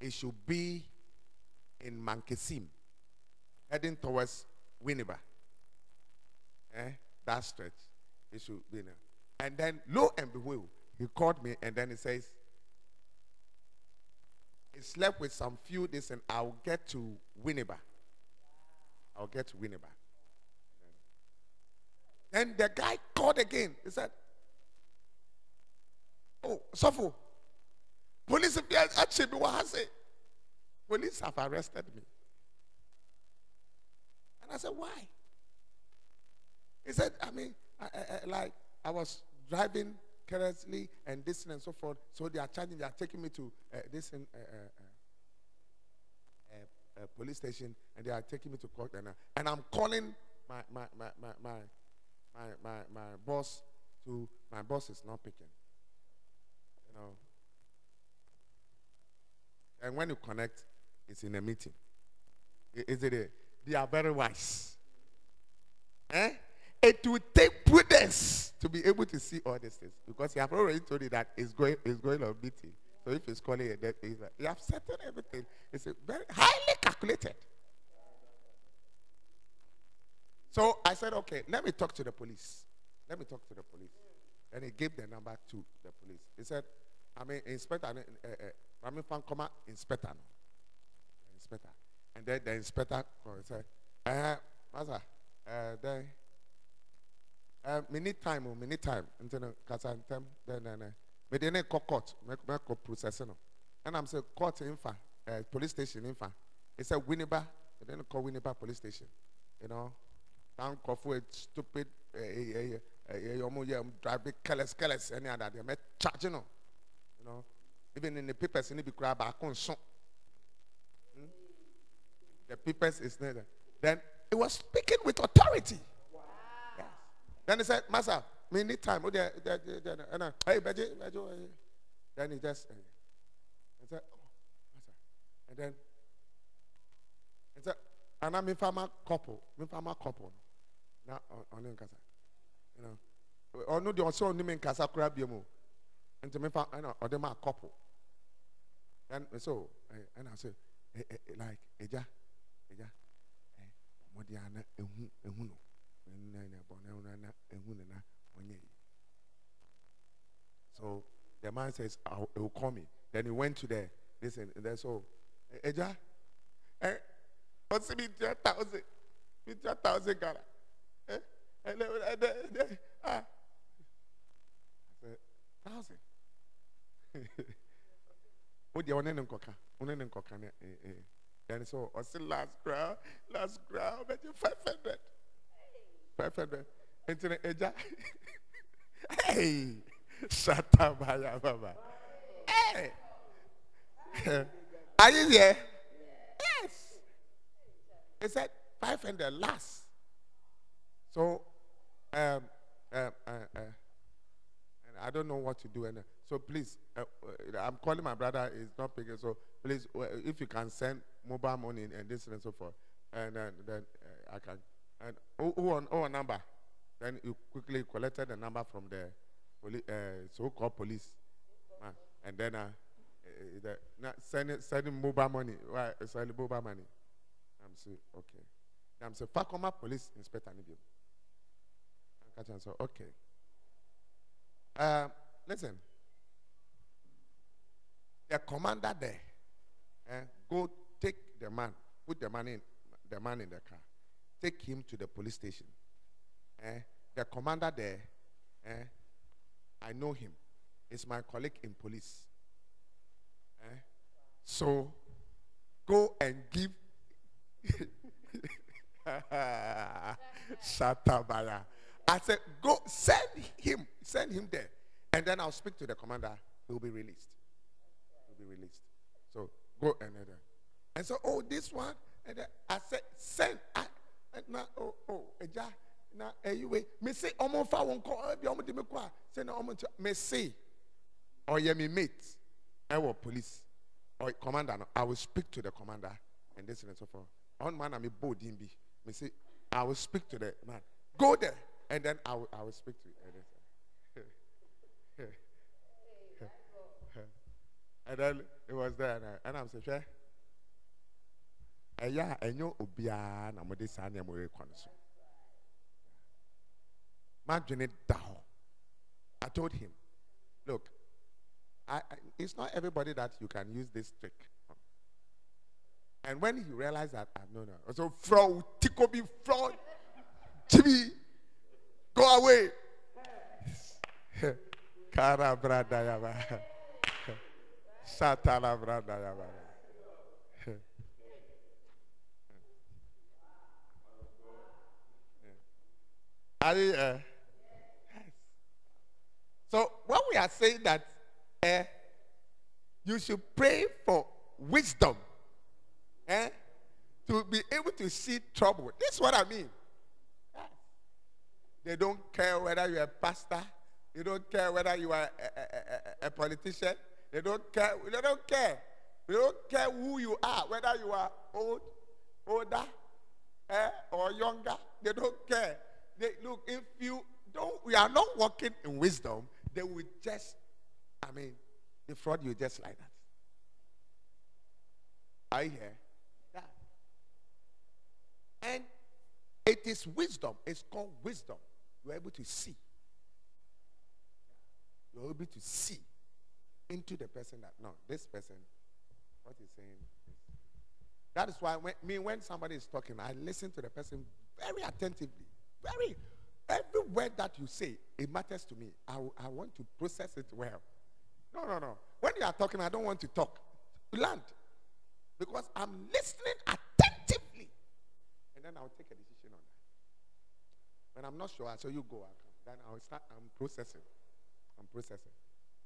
it should be in Mankesim, heading towards Winneba. Eh? That stretch. It should be there. And then, lo and behold, he called me and then he says, he slept with some few days and I'll get to Winneba. I'll get to Winneba. Then the guy called again. He said, Oh, Sofo, police have actually? Police have arrested me. And I said, Why? He said, I mean, I, I, like I was driving carelessly and this and so forth. So they are charging, they are taking me to uh, this and, uh, uh, uh, uh, police station and they are taking me to court. And, uh, and I'm calling my, my, my, my, my, my, my, my boss to, my boss is not picking. You know. And when you connect, it's in a meeting. Is it a, they are very wise. Eh? It will take prudence to be able to see all these things because you have already told you that it's going, it's going on meeting. So if it's calling is like, you have settled everything. It's a very highly calculated. So I said, okay, let me talk to the police. Let me talk to the police. And he gave the number to the police. He said, I mean, Inspector, uh, uh, I mean, Fankoma, Inspector. no. Inspector. And then the inspector said, uh, Master, uh, then, uh, need time, oh, need time. Kasa ntem, then, then, uh, me de ne court, me me kɔ process no. And I'm saying court in uh, police station in. He said Winneba, ne kɔ Winneba police station. You know, down Kofu, stupid, uh, uh, driving careless, careless, any other, they me charging no. You know, even in the papers, in the crowd, back on so. The papers is there. Then he was speaking with authority. Yes. Then he said, Master, me need time. Oh, there, there, there, there. And I, hey, Beji, Beji, oh, eh." Then he just uh, he said, oh, Master. And then he said, and I'm in farmer couple, in farmer couple. Now, on in casa. You know, or no, the also name in casa crab you move. And to me, I or them are couple. And so, eh, and I said, eh, eh, like, Eja, Eja, eh, ọmọdé ana ehu ehu no, nna na bọ na na na na na yi. So the man says, he will call me. Then he went to the listen. And then so, eh, Eja, eh, what's it mean? Two thousand, two thousand Ghana. Eh, and then, and then, and then, ah, I said, thousand. wo deɛ ɔne ne nkɔka ɔne ne nkɔka ne ɛɛ ɛɛ Then so I said last crowd, last crowd, but you five hundred. Five hundred. Into the edge. Hey, shut up, Baba. Hey. Are you there? He said 500 last. So, um, um, uh, uh, I don't know what to do. And uh, so please, uh, uh, I'm calling my brother. He's not picking. So please, uh, if you can send mobile money and this and so forth, and uh, then uh, I can. And who, who on on number? Then you quickly collected the number from the poli- uh, so-called police, and then uh, uh, the, now send send mobile money. Why send mobile money? I'm saying okay. I'm saying Fakoma police inspector Nibium. And so okay. Uh, listen. The commander there, eh, go take the man, put the man in the man in the car, take him to the police station. Eh, the commander there, eh, I know him. He's my colleague in police. Eh? So go and give Shatabaya. I said, go send him, send him there. And then I'll speak to the commander. He will be released. He will be released. So go and then. And so, oh, this one. And then I said, send. I, and now, oh, oh, eja. Now, eh, anyway, me say, omo fa won ko, omo de me kwa. Say na omo me say, or ye me mate, I police, or commander. no, I will speak to the commander, and this and so forth. On man, I'm a bold be. Me say, I will speak to the man. Go there, and then I will, I will speak to. Then, and then it was there, and, I, and I'm saying, sure. ɛyɛ a ɛnyɛ obiara na mode saa nneɛma wei kɔ no so madwene i told him look I, I, it's not everybody that you can use this trick. And when he realized that ah, no no. So from tikobi from jimmy go away. Kara brada yaba. Satana. So when we are saying that uh, you should pray for wisdom eh, to be able to see trouble, this is what I mean. They don't care whether you're a pastor. They don't care whether you are a, a, a, a politician. They don't care. They don't care. They don't care who you are, whether you are old, older, eh, or younger. They don't care. They, look, if you don't, we are not walking in wisdom, they will just, I mean, defraud you just like that. Are you here? And it is wisdom. It's called wisdom. You're able to see. You're able to see into the person that, no, this person, what he's saying. That is why when, me, when somebody is talking, I listen to the person very attentively. Very. Every word that you say, it matters to me. I, I want to process it well. No, no, no. When you are talking, I don't want to talk. Land. Because I'm listening. Then I'll take a decision on that. When I'm not sure, I say you go, I'll come. Then I'll start, I'm processing. I'm processing.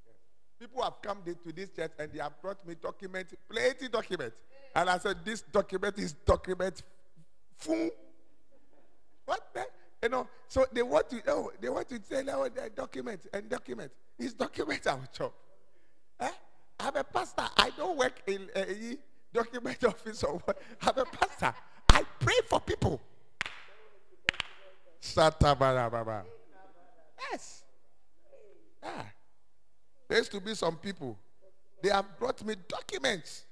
Yes. People have come to this church and they have brought me documents, plenty documents. And I said, this document is document full. What? The? You know, so they want to, oh, they want to tell oh, document and document. It's document our job. Eh? I'm a pastor. I don't work in a document office or what. I'm a pastor. Pray for people. Yes. Yeah. There used to be some people. They have brought me documents.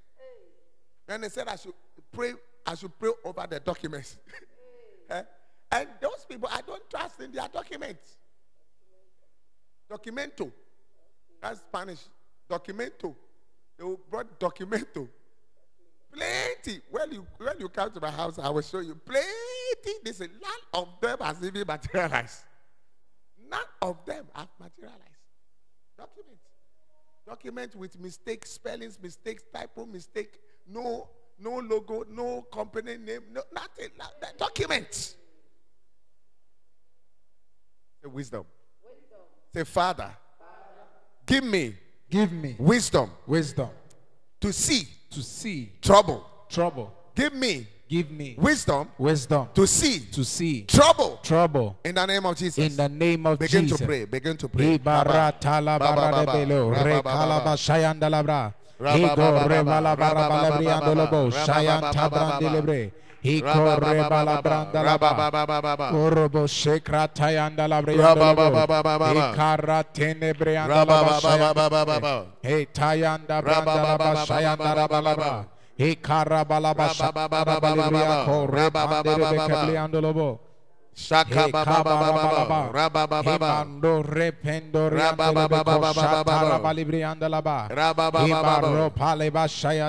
And they said I should pray, I should pray over the documents. eh? And those people, I don't trust in their documents. Documento. That's Spanish. Documento. They brought documento. Plenty. When you when you come to my house, I will show you plenty. There's a lot of them has even materialized. None of them have materialized. Documents. Document with mistakes, spellings, mistakes, typo, mistake, no, no logo, no company name, no nothing. no- Documents. Say wisdom. Say, Father, give me Give me wisdom wisdom to see to see trouble. trouble. Give me Give me wisdom wisdom to see to see trouble. trouble. In the name of Jesus. In the name of Begin Jesus. Begin to pray. Begin to pray. Ikorre balabranda laba. Orobo sekratayanda labrianda. Ikara tenebreanda laba. Etayanda branda laba sayanda laba. Ikara balaba sababa balibria lobo. Shaka baba rependo raba baba laba raba pale bashaya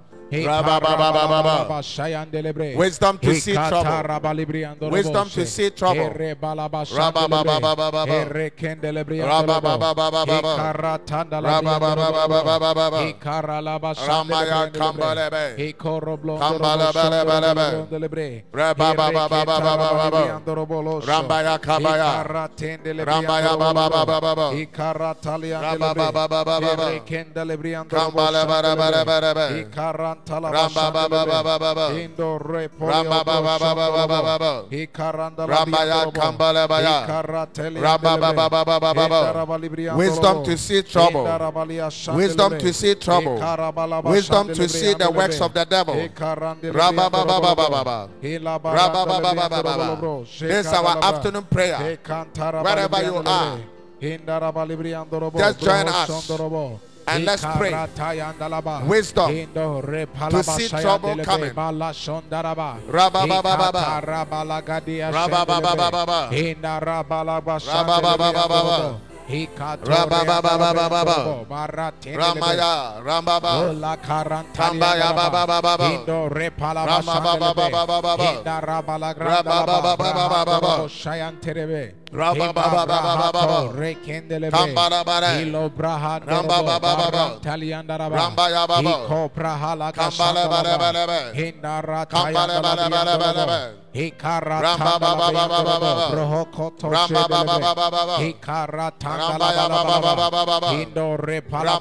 Wisdom to see trouble. Wisdom to see trouble. Rambaya Ramba Indo Repo Ramba Ikaranda Rambaya Kambalabaya Ramba Wisdom to see trouble Wisdom to see trouble Wisdom to see the works of the devil Ramba Ramba This is our afternoon prayer wherever you are just join us and let's pray. Wisdom to see trouble coming. Rabba. Ramaya. Indo repala Indo repara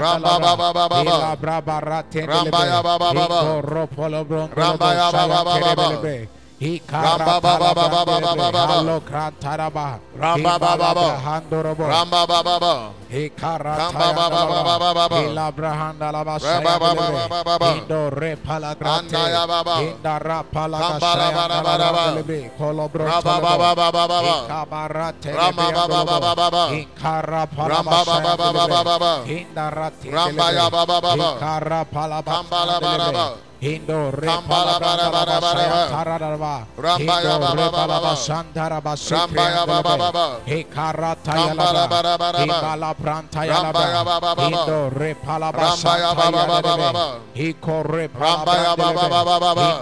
Ramba Rambaya Baba Rambaya Baba Rambaya Baba Ramba Hindo Ramba Bara Bara Bara Tararaba Ramba Bara Bara Sandara Basra Bara Bara Ekarata Bara Bara Bara Bala Pranta Bara Indo Repala Bara Bara Bara Ikore Bara Bara Bara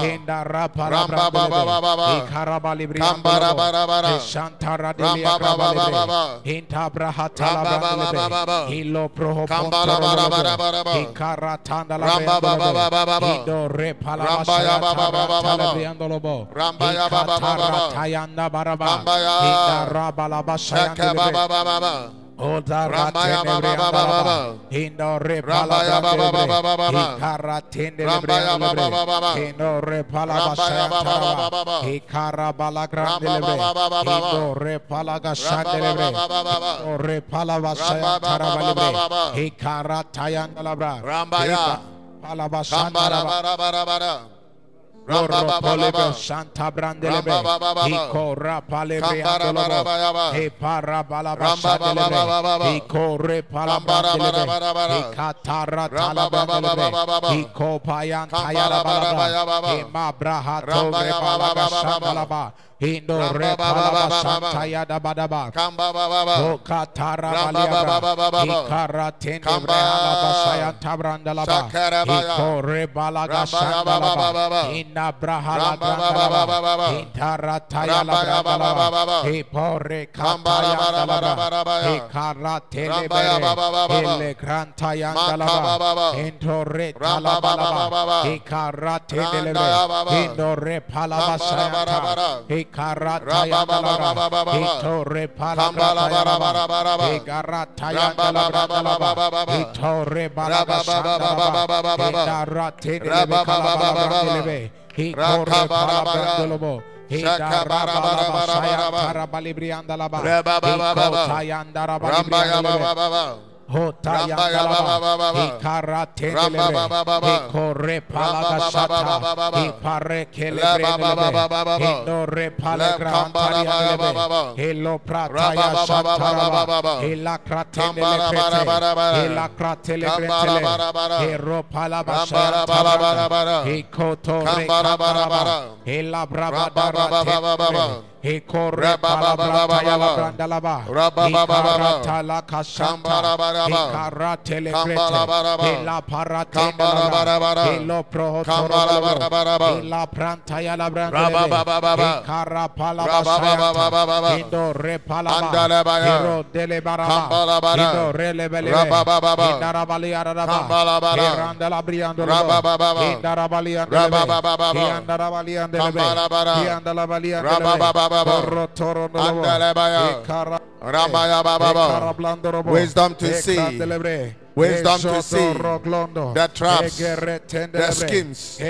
Indara Ramba ba ba ba ba ba. Ikarabali bri. Kambara ba ba ba ba. Shantara de Ramba ba ba ba ba ba. Inta brahata la ba ba ba ba. Ilo proho. Kambara ba ba ba ba ba. Ikaratanda la Ramba ba ba ba ba ba ba. Ido repala ba ba ba ba ba ba ba. Ramba ya ba ba ba ba ba. Tayanda ba ba ba. Ramba ya. Ita rabala ba ba ba ba ba. Rambaya Baba Baba Indo Rambaya Baba Baba Ikaratende Rambaya Baba Baba Indo Repala Baba Ikara Balagrande Indo Repala Gashande Indo Repala Vasaya Tarabale Ikara Tayandalabra Rambaya Palabashandara Rambaba Santa Brandelebe Iko Rapalebre Andolobo E Parabalaba Shadelebe Iko Repalaba Delebe E Katara Talabandelebe Iko Payan Tayarabalaba E Mabrahato Repalaba Shandalaba Indo Rebalabasantaya Dabadaba, Bokatarabaliaba, Ikaratin Brahma Tabrandalaba, Iko Rebalaga Shandalaba, karata ya kalaba itore palabra ya igarata ya kalaba itore balaba shanda idarate lebe kalaba lebe itore palabra lobo Shakabarabarabarabarabarabalibri andalaba. Ramba baba baba. Ramba baba baba hotaya palagra he Rabba Wisdom to see. Wisdom to see the traps, the schemes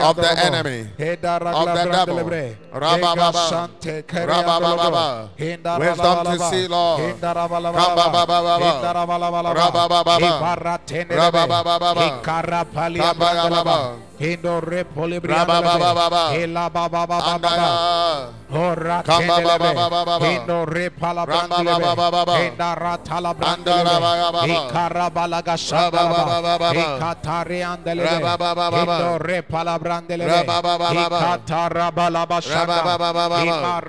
of the enemy, of the devil. Rabababa. Rabababa. Wisdom to see, Lord. Rabababa. Rabababa. Rabababa. Hindo repoli of the baba Carabalaga Shabalaba, Catariandele, Re Palabrandele, Catarabalaba Shababa.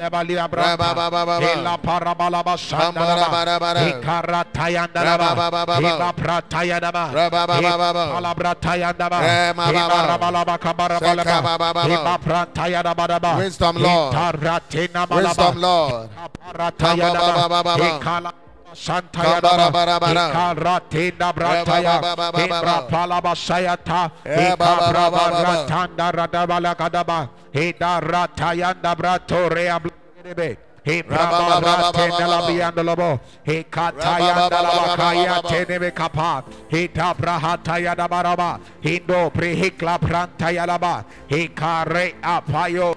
Ela parabalaba shandaba. Ikara tayandaba. Ela pratayandaba. Ela pratayandaba. Ela rabalaba kabarabalaba. Ela pratayandaba. Wisdom Lord. Wisdom Lord. Ikara tayandaba. Santaya Karatinda Brataya Hebra Palabasayata Hebra eh, Ratanda Radabala Kadaba Heda Ratayanda Bratorea Blebe he brababa tenela biando lobo he kataya dala kaya tenebe kapa he tabra da baraba he do prehikla prantaya laba he kare apayo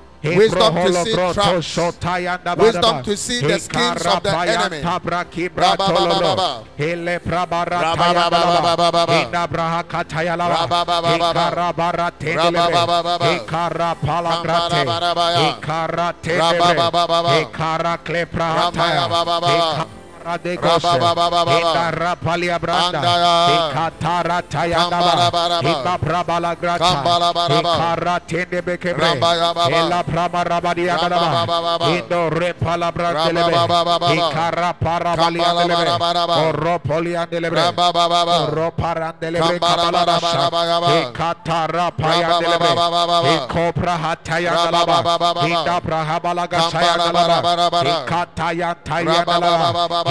Wisdom to see traps. Wisdom to see the schemes of the enemy. Hikarapayantabrakibratololo, Rapalia Branda, Andaya. Tayandaba, Kambarabaraba. Prabala Grata. Hikara Tende Rabayababa. Hila Prama Rabadia Gadaba. Hindo Repala Brandelebe, Rababababa. Hikara Parabali Andelebe, Kambarabaraba. Oropoli Andelebre, Rababababa. Oroparandelebre Kabala Kambarabaraba. Hikatara Payandelebe, Rababababa. Hikopra Hatayandalaba, Rababababa. Hinda Prahabala Gashayandalaba, Kambarabaraba. Hikatayantayandalaba, Rababababa. Hikaparadabaya,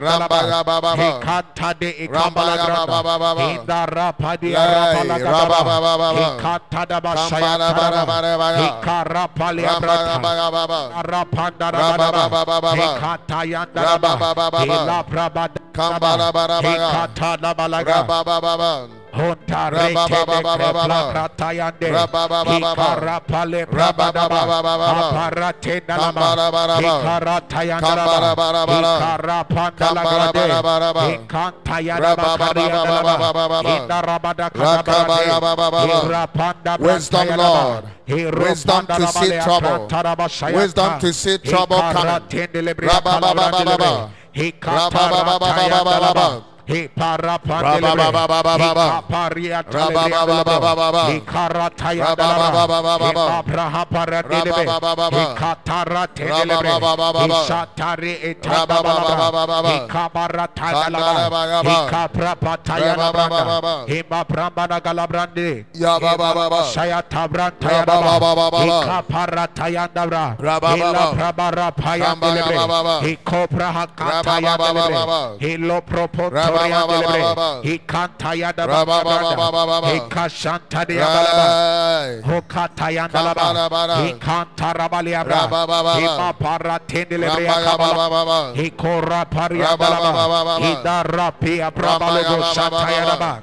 Rababababa. Toderiadadaba, Rababababa. Hikarapayandalaba, Rababababa. Hindabaraba- Rababababa. Shayantayadaba, Kambarabarabaya. Shayantabadaba, Rababababa. Hikaratayandalaba, Kambarabaya. Kore palia Wisdom. Lord. Wisdom to see trouble. Wisdom to see trouble coming. Tendelebre Rababababa. kalabrandelebre. Hikata Rababababa. ratayandalaba. Hiparapandelebe. Rababababa. Rababababa. Hikaratayandalaba. Rababababa. Himabrahaparandelebe. Rababababa. Hikataratendelebe. Rababababa. Hishatari etandabalabra.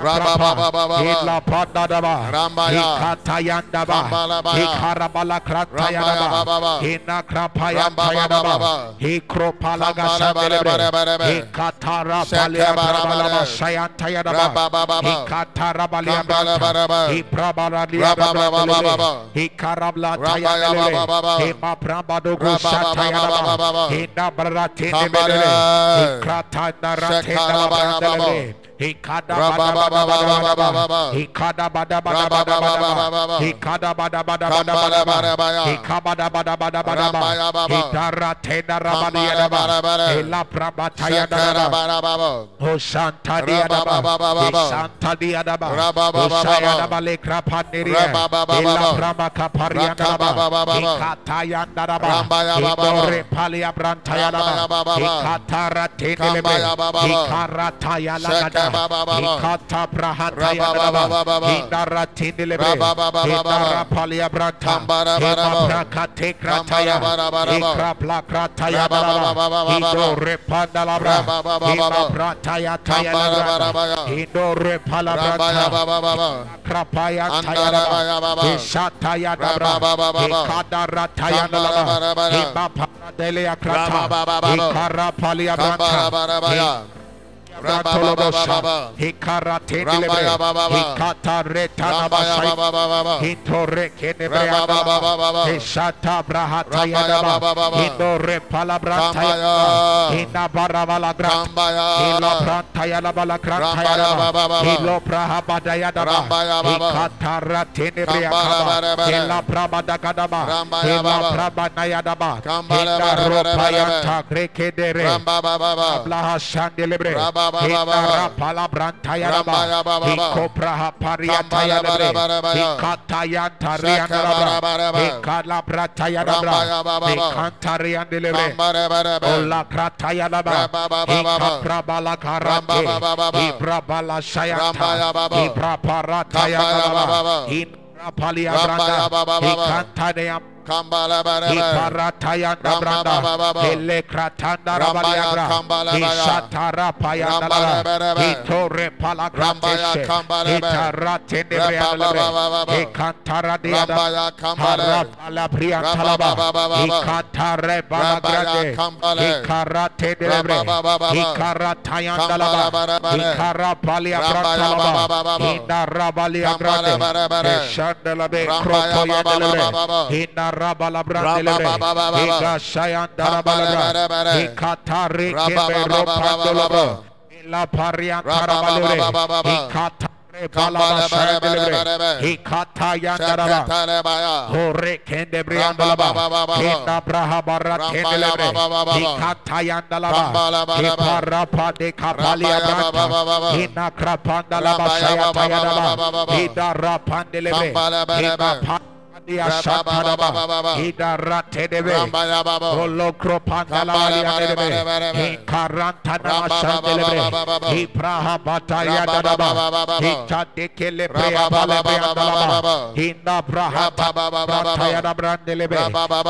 Hikashantadiabalaba. Right. Hokatayandalaba. Kambarabara. Ikatara Ikata Brahata Rabalabosha, Hikarate, Hikatareta, Hintoreke, Kadaba, Ablaha Ibrahim Palia Branda, Ikantanea Iparatayanda branda, Elekratanda rabaliabra, Ishatara payandala, Itore palagrateshe, Itaratende briandalabre, Ikantara diada, Harapala briandalaba, Ikantare balagrade, Ikaratende lebre, Ikaratayandalaba, Ikarapaliabratalaba, Indarabaliabrade, Ishandalabe, Krotoyandalabre, Indarabaliabrade, Karabalabrandelebe, Igashayandarabalabrand, Ikatarikebe La Parian Karabalure, Ikata Hikatayan Mandia Shakaraba, Idara Tedebe, Olokro Pandalaria, Incarantana Shandelebre, Ibraha Bataya Dadaba, Ichadekele Preabalaba, Inda Braha Bataya Brandelebe,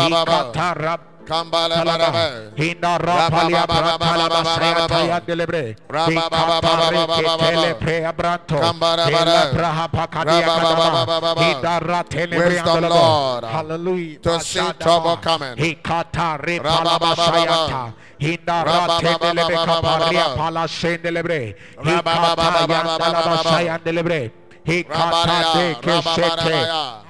Ikatara Kambala Baraba, Hinda Rapalia Barabala Basaya Delebre, Rabababa Telebranto, Kambara Baraba, Hinda Ratelebre, Lord, Hallelujah, to see trouble coming, Hikata Rabababa. Hinda Ratelebre, Kaparia Palashen Delebre, Hikata Yandala Basaya Delebre, Hikata Dekeshete.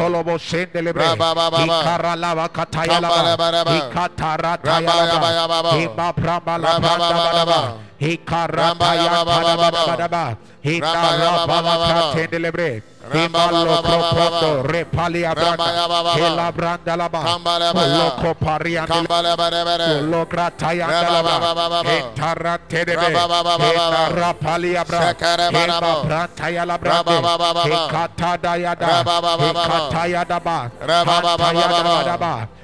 kolobo shendelebre ikaralava katayalava ikataratayalava imaprambalabrandalava ikaratayakalabalaba ikarabava katendelebre Himalo profundo repalia branda hela branda laba loko paria lo grataya laba entara tedebe hela rapalia branda hela brataya la branda hekatada yada hekataya daba hekataya daba daba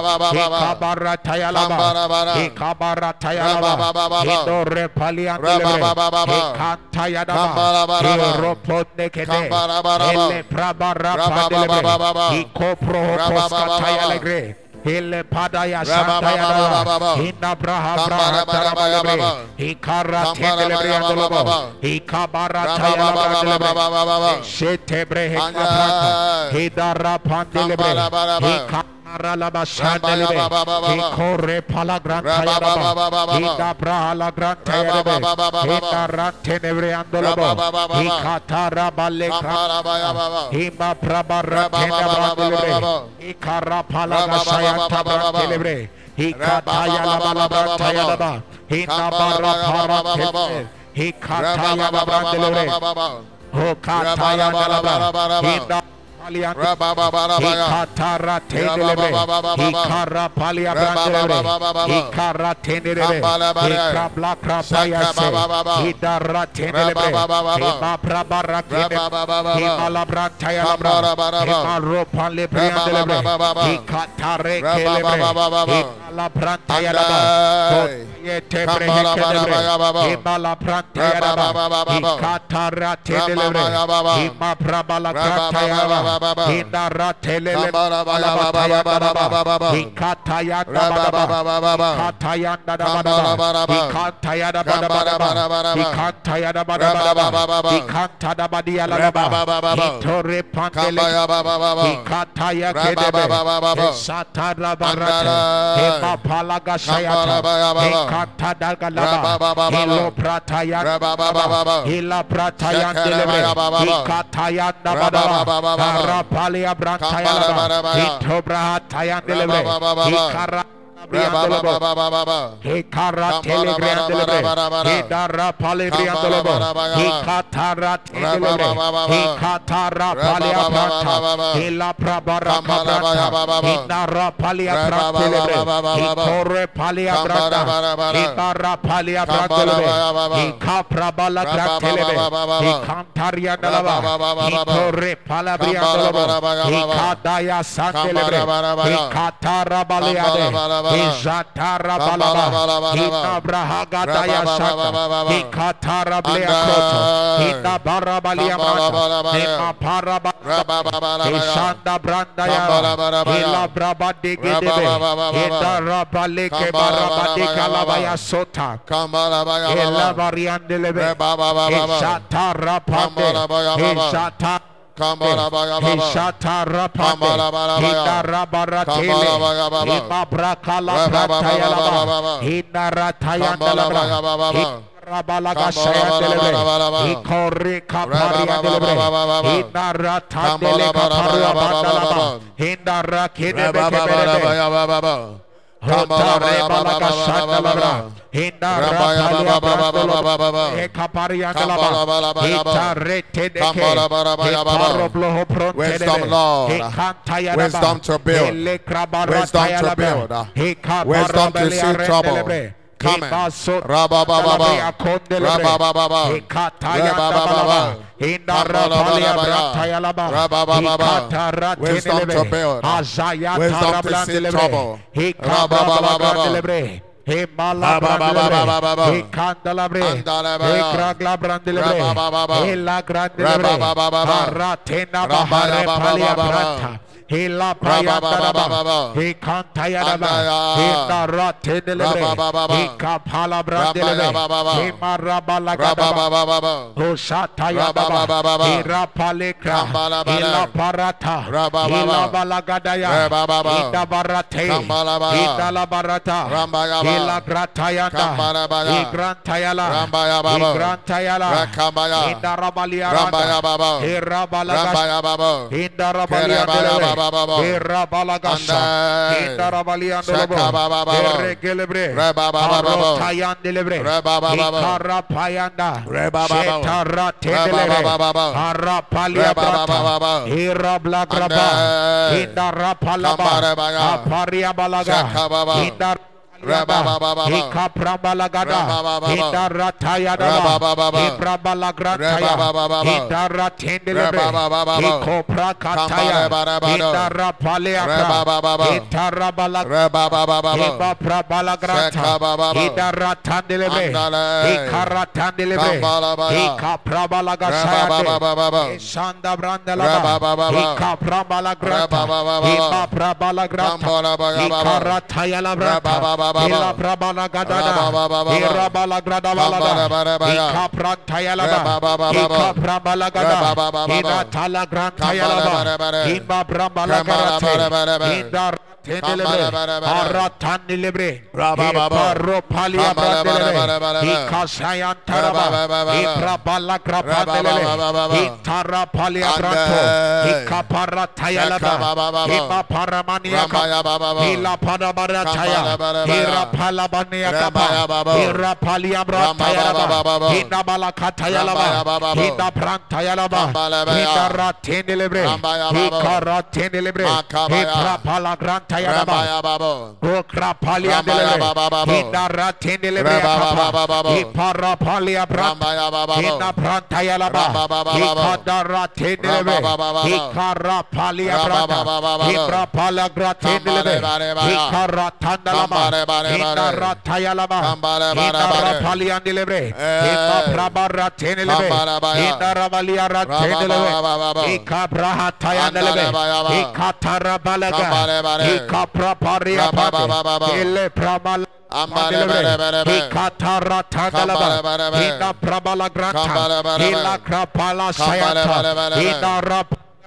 Kambarababa. Hinabrahatayalaba. Rababababa. Hikarabalabra. Rababababa. Hikaratayandabrandelebe. Kambarabara. Hikarapayandabadaba. Rambayabababa. Himalapadayadaba. Rambayababa. Hikatayandaba. Kambayabababa. Hilaparatayandaba. Rabababa. Hikataratayandabadaba. Kambayabababa. Hikarapandabrataya. Rababababa. Hitarab Rababababa. Hilapandadaba. Rambaya. Hikatayandaba. Kambalabaya. Hikarabalakrantayadaba. Rambayabababa. Aralaba Shandalebe, Ikore Palagrantaya Baba, Ika Pralagrantaya Baba, Ika Rantenevre Andolabo, Ika Tarabale Krantaya, Ima Prabarantena Brandelebre, Ika Rapalaga Sayanta Brandelebre, Ika Tayalaba Labrantayalaba, Ina Barapara Ika Tayalaba Brandelebre, Oka Tayalaba, Ina Hindara Palia Brantaya Hindarataya Daba Hindore Palia Daba Hindara Palia Griato Hinda Brantaya Daba Hindore Palia Brianda Barataya Labranta Hikabarataya Laba Hikabarataya Laba Hikabarataya Laba Hindore Palia Hikantaya Daba Hiropone Kede Ele Prabara Padelebre Hikopro Hokoskataya Legre Hele padaya santaya dala. Hinda braha braha tarabalebre. Hikara tendelebre andolobo. Hikabara taya labra Shetebre hekabrata. Hidara pandelebre. Hikara laba shandelebe. Hikore pala grantaya laba. Hida braha la grantaya lebe. Hida rantenebre andolobo. Hikatara bale kranta. Hima prabara tenda brandelebre. Ikara palaga sayanta brantelebre. Hikataya laba laba taya laba. Hina bara para tele. Hikataya laba brandelebre. Hokataya laba. Hina Alianta Hikatara tendelebre. Hikara palia brandelebre. Hikara tendelebre. Hikabla krapayase. Hidara tendelebre. Hima prabara kene. Hima labra taya labra. Hima ropa lebre andelebre. Hikatare kelebre. Hima labra taya labra. Yetebre hekelebre. Hima labra taya labra. Hikatara tendelebre. Hima prabala krapaya labra. Hindara telele alabataya dababa. Hikataya dababa. Hikataya dababa. Hikataya dababa. Hikataya dababa. Hikanta dabadia lababa. Hitore pandele. Hikataya kedebe. Satara barata. Hema palaga shayata. Hikata dagalaba. Hilo prataya. Hila prataya delebre. Hikataya dababa. Rapalia Brantaya Hitobraha Tayandelebe Hikara Hikara Telegrandelebre Hidara Palebriandolobo Hikatara Telebre Hikatara Palia Branta Hila Prabara Cabranta Hidara Palia Brantelebre Hitore Palia Branta Hikara Palia Brantelebre Hikaprabala Brantelebre Hikantaria Dalaba Hitore Palabriandolobo Hikadaya Sandelebre Hikatara Baleade Hizatara balaba. Hina brahaga daya sata. Hikatara blea kroto. Hina barabalia mata. Hina paraba. Hishanda branda ya. Hila braba digidebe. Hina rabale ke baraba dikalabaya sota. Hila variandelebe. Hishata rapande. Hishata Hishata rapande, hina rabaratele, hima brakala prataya laba, hina rataya dalabra, Rabalaga Shayandelebe, Ikori Kapariandelebe, Hina Ratandele Kaparia Bandalaba, Hina Rakinebe Keberebe, Wisdom, Lord. Wisdom to build. Wisdom to build. Wisdom to see trouble. Coming. Rabababa. Rabababa. Rabababa. Rabababa. Wisdom to build. Wisdom to see trouble. Rabababa. Himala brandelebre, Hikandalabre, Hikragla brandelebre, Hila grandelebre, Haratena bahare palia branta. Hila payandaraba, Hikantayaraba, Hindaratenelebre, Hikapala brandelebre, Himarabalagaba, Hoshatayababa, Hirapalekra, Hila parata, Hila balagadaya, Hindabarate, Hindalabarata, Ila Gratayanda, Kambarabaya. Igrantayala, Rambaya Baba. Igrantayala, Rakambaya. Indarabalia Rambaya Randa, Baba. Irabalagas, Rambaya Baba. Indarabalia Kerebaya Baba Baba. Irabalagasa, Ande. Indarabalia Shaka Baba Baba. Irregelebre, Reba Baba Baba. Arotayan delibre, Reba Baba Baba. Ikarapayanda, Reba Baba Baba. Shetara Reba tendelere, Baba Baba. Arapalia Reba Baba brata, Baba. Irablagraba. Indarapalaba, Kambarebaya. Aparia balaga, Shaka Baba. Indar Reba Baba Baba. Ikaprabalagada, Reba Baba Baba. Indaratayadaba, Reba Baba Baba. Ibrabalagrantaya, Reba Baba Baba. Indaratendelebe, Reba Baba Baba. Ikoprakataya, Kambarebarabado. Indarapaleakra, Reba Baba Baba. Itarabalagra, Reba Baba Baba. Iba prabalagranta, Sheka Baba Baba. Idaratandelebe, Andale. Ikaratandelebe, Kambalabaya. Ikaprabalagasayade, Reba Baba Baba. Ishanda Reba brandalaba, Baba Baba. Ikaprabalagranta, Reba Baba Baba. Iba prabalagranta, Kambalabaya Baba. Ikaratayala Reba Baba branta, Baba. Ila prabalagadada, Reba Baba Baba. Irabalagradabalada, Kambalabaya. Ikaprantayalaba, Reba Baba Baba. Ikaprabalagada, Reba Baba Baba. Iratalagrantayalaba, Kambalabaya. Imba Kambalabaya. prabalagarate, Indar Tendelebre, Kambalabaya. Aratandelebre, Reba Baba. Iparopalia brandelebe, Kambalabaya. Ikasayantaraba, Reba Baba. Iprabalagrapandelebe, Reba Baba. Itarapalia Ande. branto, Shaka Ikaparatayalaba, Baba. Ima paramaniaka, Rambaya Baba. Ila padabarataya, Kambalabaya. Ira palabaniakapa, Rambaya Baba. Ira palia Rambaya brantayalaba, Baba. Ina balakatayalaba, Rambaya Baba. Ina prantayalaba, Kambalabaya. Ina ratendelebre, Rambaya Baba. Ikaratenelebre, Makabaya. Itra palagrantayalaba, Rambaya Baba. Okrapalia Rambaya delebe, Baba Baba. Ina ratendelebre Reba Baba akapa, Baba. Iparapalia brant, Rambaya Baba. Ina prantayalaba, Ramba Baba Baba. Ikadaratenelebre, Ramba Baba Baba. Ikarapalia Ramba branta, Baba Baba. Iprapalagratenelebre, Kambale bare bare. Ita rataya lava. Ita rapalia nilibre. Ita prabara tenilibre. Ita ravalia ratenilibre. Ika brahataya nilibre. Ika tarabalaga. Ika praparia pate. Ile prabalaga. Ina prabala granta. Ina krapala sayata. Ina rap.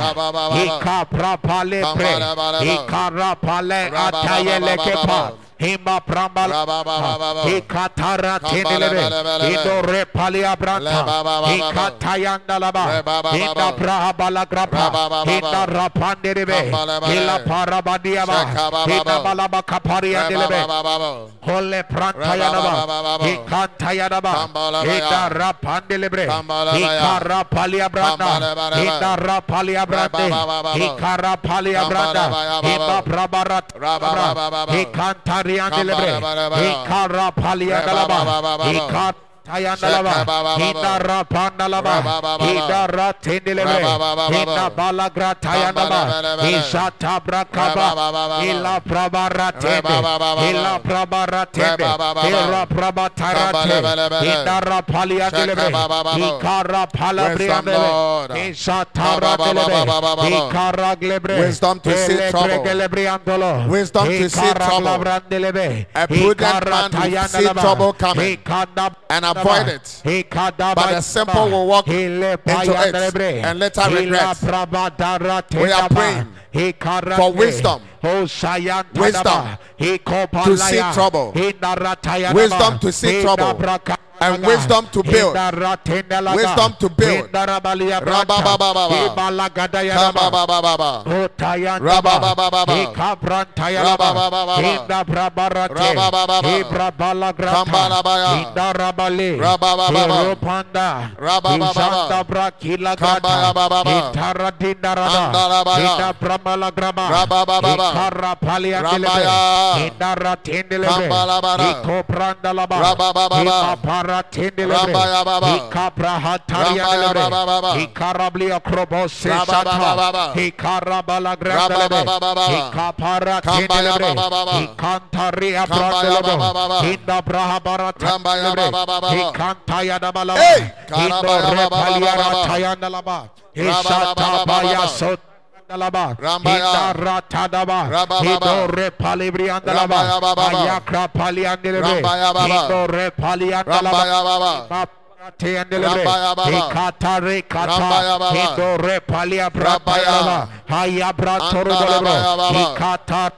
Raba Prabakataya, Baba Baba. Isatariate, Raba Baba Baba. Himba Prambal Hikatara Tinelebe Hito Repalia Branta Ikatayandalaba Inda Prahabala Grapa Inda Rapandirebe Hila Parabadiaba Inda Balaba Kaparia Delebe Hole Prantayanaba Hikatayanaba Inda Rapandelebre Ikara Rapalia Branta Inda Rapalia Branta Ikara Palia Branta Imba Prabarat Hikantari Baba. Ikantariandelebre, Kambalabaya. Ikarapalia Reba dalaba, Baba. Ikat Tayandalaba, Shaka Baba. Inda rapandalaba, Reba Baba. Inda ratendelebre, Reba Baba. Inda balagra tayandaba, Kambalabaya. Ishata brakaba, Reba Baba. Ila prabaratende, Reba Baba. Ila prabaratende, Reba Baba. Ila prabatarate, Kambalabaya. Inda rapalia Shaka delebre, Baba. Ikara palabria Wisdom, Lord. delebre, Ishatara Baba, Baba, delebre, Baba, Baba. Ikara glebre, Wisdom to see trouble. Wisdom to see trouble. A prudent man will see trouble coming and avoid it. But the simple will walk into it and later regret. We are praying for wisdom. Wisdom to see trouble. Wisdom to see trouble. And wisdom to build. Wisdom to build. Rabababa. Parra palia kelebe. Indara tindelebe. Iko pranda laba. Ima para tindelebe. Ika prahataria lebe. Ika rabli akrobos sata. Ika rabala granda lebe. Ika para tindelebe. Ika taria pranda lebe. Inda prahabara tindelebe. Ika taya namalaba. Indo repalia ratayana laba. Isata baya sota. Dalaba, Hita Ratadaba, Hito Repalibri and Dalaba, Ayakra Pali and Delibre, Hito Repali and Dalaba, Te and delivery. Ekata re kata. Hito re palia brabaya. Haya bratoro dolebro. Ekata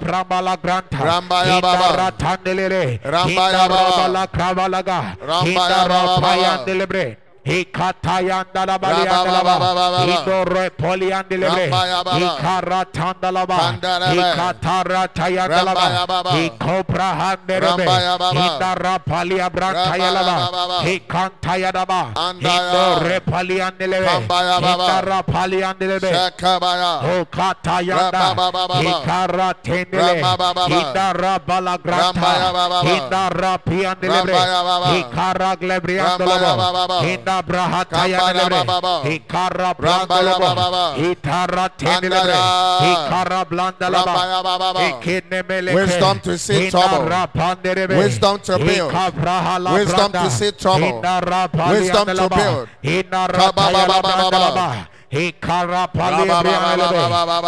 Rambala Granta, Rambaya Baba, Ratandelere, Rambaya Baba, Kravala, Rambaya Baba, Rambaya Baba, Hinda Rambayababa. Rabala Kravalaga, Hinda Rambayababa. Rapayandelebre, Hikatayandalabaliandalaba, Rabababababa. Hidore Poliandelebre, Rambayababa. Hikaratandalaba, Kandarebe. Hikataratayanalaba, Rambayababa. Hikoprahanderebe, Rambayababa. Hindarapalia Brantayalaba, Rambayababa. Hikantayadaba, Andaya. Hindore Paliandelebe, Kambayababa. Hindarapaliandelebe, Shekabaya. Hokatayanda, Rababababa. Hikaratendele, Rababababa. Hindarabalagranta, Rambayababa. Hindarapiandelebre, Rambayababa. Hikaraglebriandolobo, Rambayababa. Hindabrahatayandelebre, Kambayababa. Hikarabrandolobo, Rambayababa. Hitaratenelebre, Andaya. Hikarablandalaba, Rambayababa. Hikinemeleke, Wisdom to see trouble. Wisdom to build. Wisdom to see trouble. Wisdom to build. Hindaratayalabrandalaba, Hikarapalibriandalebe, Rababababababa.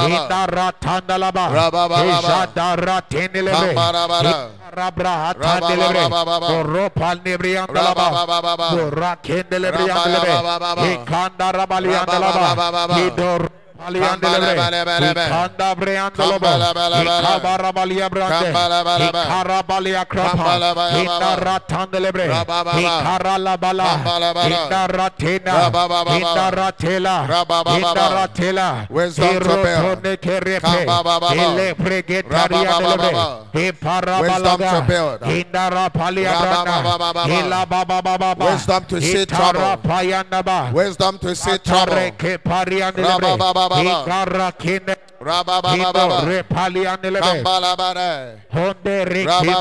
Hindaratandalaba, Rababababa. Hijadaratenelebe, Kambarabara. Rabrahatandelebe, Rabababababa. Boropalnebriandalaba, Rabababababa. Borakendelebreandelebe, Rabababababa. Hikandarabaliyandalaba, Rabababababa. Hidor Paliandelebre, Kambalabalabalaba. Wisdom Wisdom to. Wisdom see trouble. Wisdom to see trouble.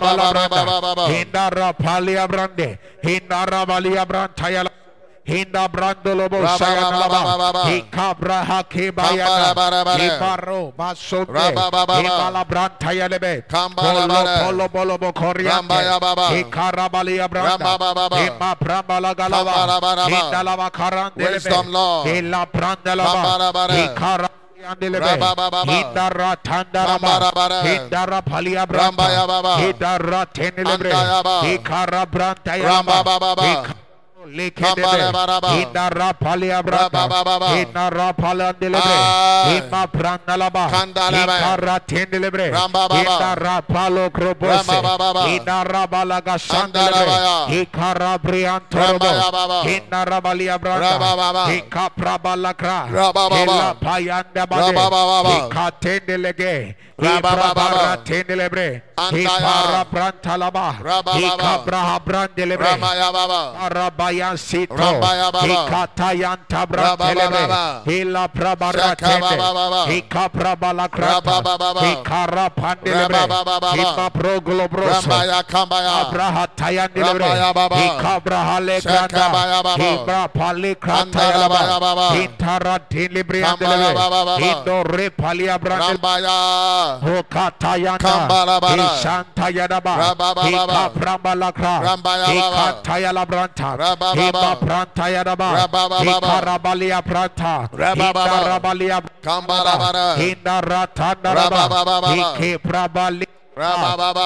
Balabranda. Hinda rapalia brande. Hinda rabalia brantayala. Hinda brandolobo. Rabababababa. Hikabra hake bayana. Kambalabare. Hibaro basote. Hibala brantayalebe. Kambalabare. Polo polo bolo koriante. Hikarabalia branda. Hima brambala galava. Kambalabaraba. Hinda lava karandelebe. Wisdom, Lord. Hila brandelaba. Hikara. Hindara Tandaraba. Hindara Palia Rambayababa. Hindara Tenelebre. Hikara Brantayaba. Hikara Briantorobo, Rambayababa. Hindara Balia Branta, Rabababa. Hikapra Balakra, Rabababa. Hila Payanda Bade, Rabababa. Hikatendelege, Rabababa. Hibrabara Tendelebre, Andaya. Hipara Brantalaba, Rabababa. Hikabraha Brandelebre, Ramayababa. Arabayan Sito, Rambayababa. Hikatayan Tabrantelebre, Rabababa. Hila Prabara Tende, Shakabababa. Hikaprabalakrata, Rabababa. Hikara Pandelebre, Rabababa. Hima Proglobroso, Rambaya Kambaya. Abraha Tayandelebre, Rabayababa. Hikabraha Legranda, Shakabayababa. Hibra Palikratayalaba, Andalabayababa. Hintara Tilibriandelebre, Kambalababa. Hindo Repalia Brandelebre, Rambaya. Hokatayanda, Kambalabara. Ishantayadaba, Rabababa. Hikaprabalakra, Rambayababa. Hikatayalabranta, Rabababa. Himaprantayadaba, Rabababa. Hikarabalia Pranta, Rabababa. Hindarabalia Kambalabara. Hindaratandaraba, Rabababa. Hikiprabali, Rabababa.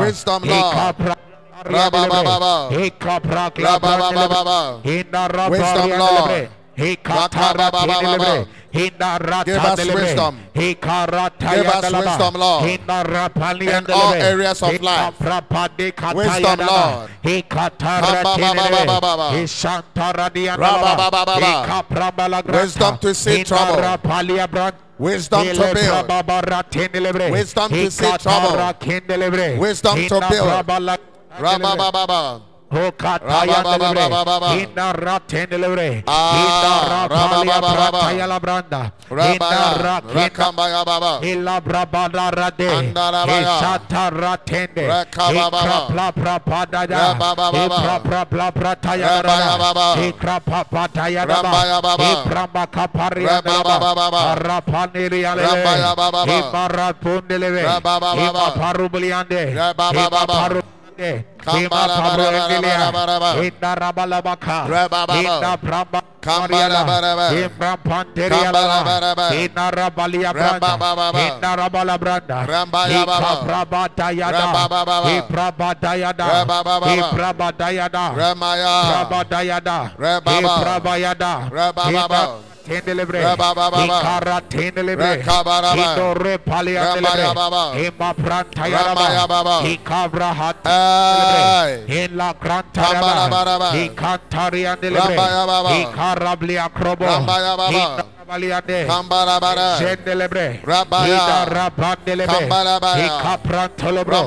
Wisdom, Lord. Wisdom, Lord. Wisdom, Lord. Give us wisdom. Give us wisdom, Lord. In all areas of life. Wisdom. Lord. Wisdom to see trouble. Wisdom to build. Wisdom to see trouble. Wisdom to build. Rabababa. Rabababababa. Ima paru Kambarabarabarabaraba. Inda rabalabaka. Inda. Tendelebre, Ikara tendelebre, Indore palia Ramaya delebre, pranta yaraba, Ikabra hat Ay. in la granta yaraba, Ikantari andelebre. Ikarabli akrobo, Baba. Kambarabara. Zendelebre, Rabaya. Rabandelebre, Kambarabaya. Ikaprantolobro.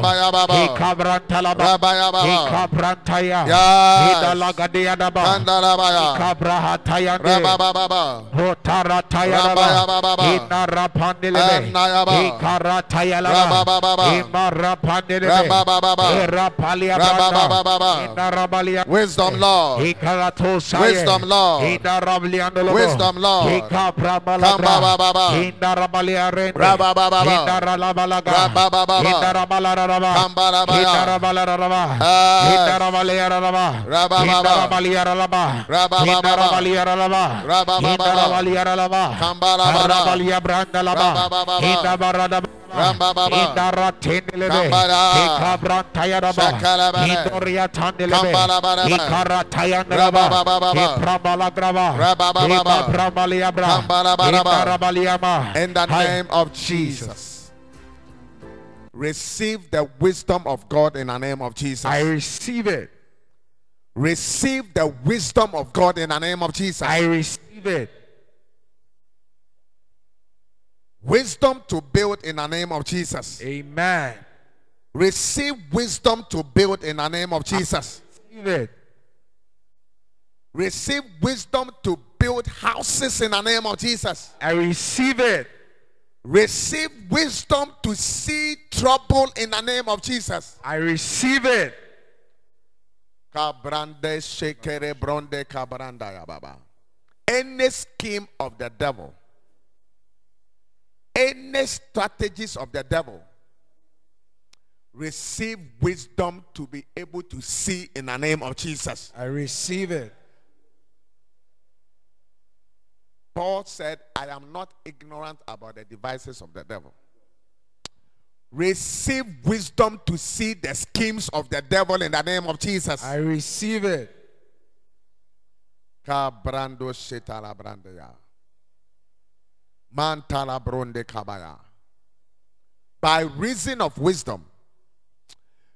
Ikabrantalaba, Rabaya baba. Ikaprantaya, Yes. Ida lagadiadaba, Kandarabaya. Ikabrahatayande, Rabababa. Hotara Rabaya tayalaba, baba. ina rapandelebe, Anayaba. ikara tayalaba, Rabababa. ima rapandelebe, Rabababa. ira palia Rabababa. branda, ina rabalia, Wisdom, Lord. Wisdom, Lord. Wisdom, Lord. Ika prabalabra, Kambababa. ina rabalia rende, Rabababa. ina ralabalaga, Rabababa. ina rabalararaba, Kambarabaya. Indoria tandelebe. Ikara. Iprabala graba. In the name of Jesus. Receive the wisdom of God in the name of Jesus. I receive it. Receive the wisdom of God in the name of Jesus. I receive it. Wisdom to build in the name of Jesus. Amen. Receive wisdom to build in the name of Jesus. Receive it. Receive wisdom to build houses in the name of Jesus. I receive it. Receive wisdom to see trouble in the name of Jesus. I receive it. Kabrande shekere bronde kabranda ya baba. Any scheme of the devil, any strategies of the devil, receive wisdom to be able to see in the name of Jesus. I receive it. Paul said, I am not ignorant about the devices of the devil. Receive wisdom to see the schemes of the devil in the name of Jesus. I receive it. Kabrando shetala brandeya. Mantala bronde kabaya. By reason of wisdom,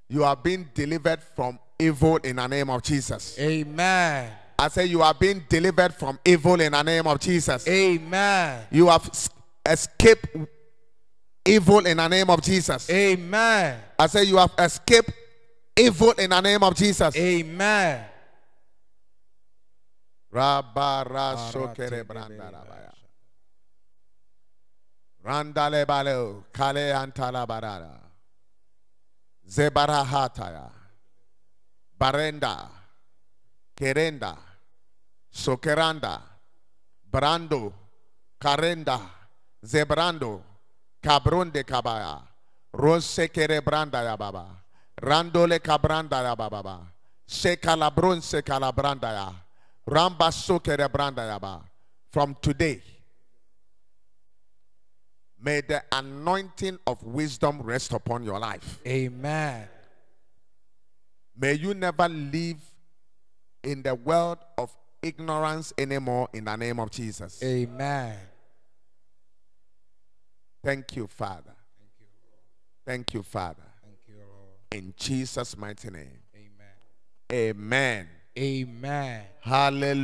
you are being delivered from evil in the name of Jesus. Amen. I say you are being delivered from evil in the name of Jesus. Amen. You have escaped evil in the name of Jesus. Amen. I say you have escaped evil in the name of Jesus. Amen. Rabara sokere branda rabaya. Randale baleo kale antala barara. Zebara hataya. Barenda. Kerenda. Sokeranda. Brando. Karenda. Zebrando. Kabronde kabaya. Rose kere branda ya baba. Randole kabranda ya baba. Shekalabron sekalabranda ya. Ramba branda ya ba. From today, may the anointing of wisdom rest upon your life. Amen. May you never live in the world of ignorance anymore in the name of Jesus. Amen. Thank you, Father. Thank you, Father. Thank you, Lord. In Jesus' mighty name. Amen. Amen. Amen. Hallelujah.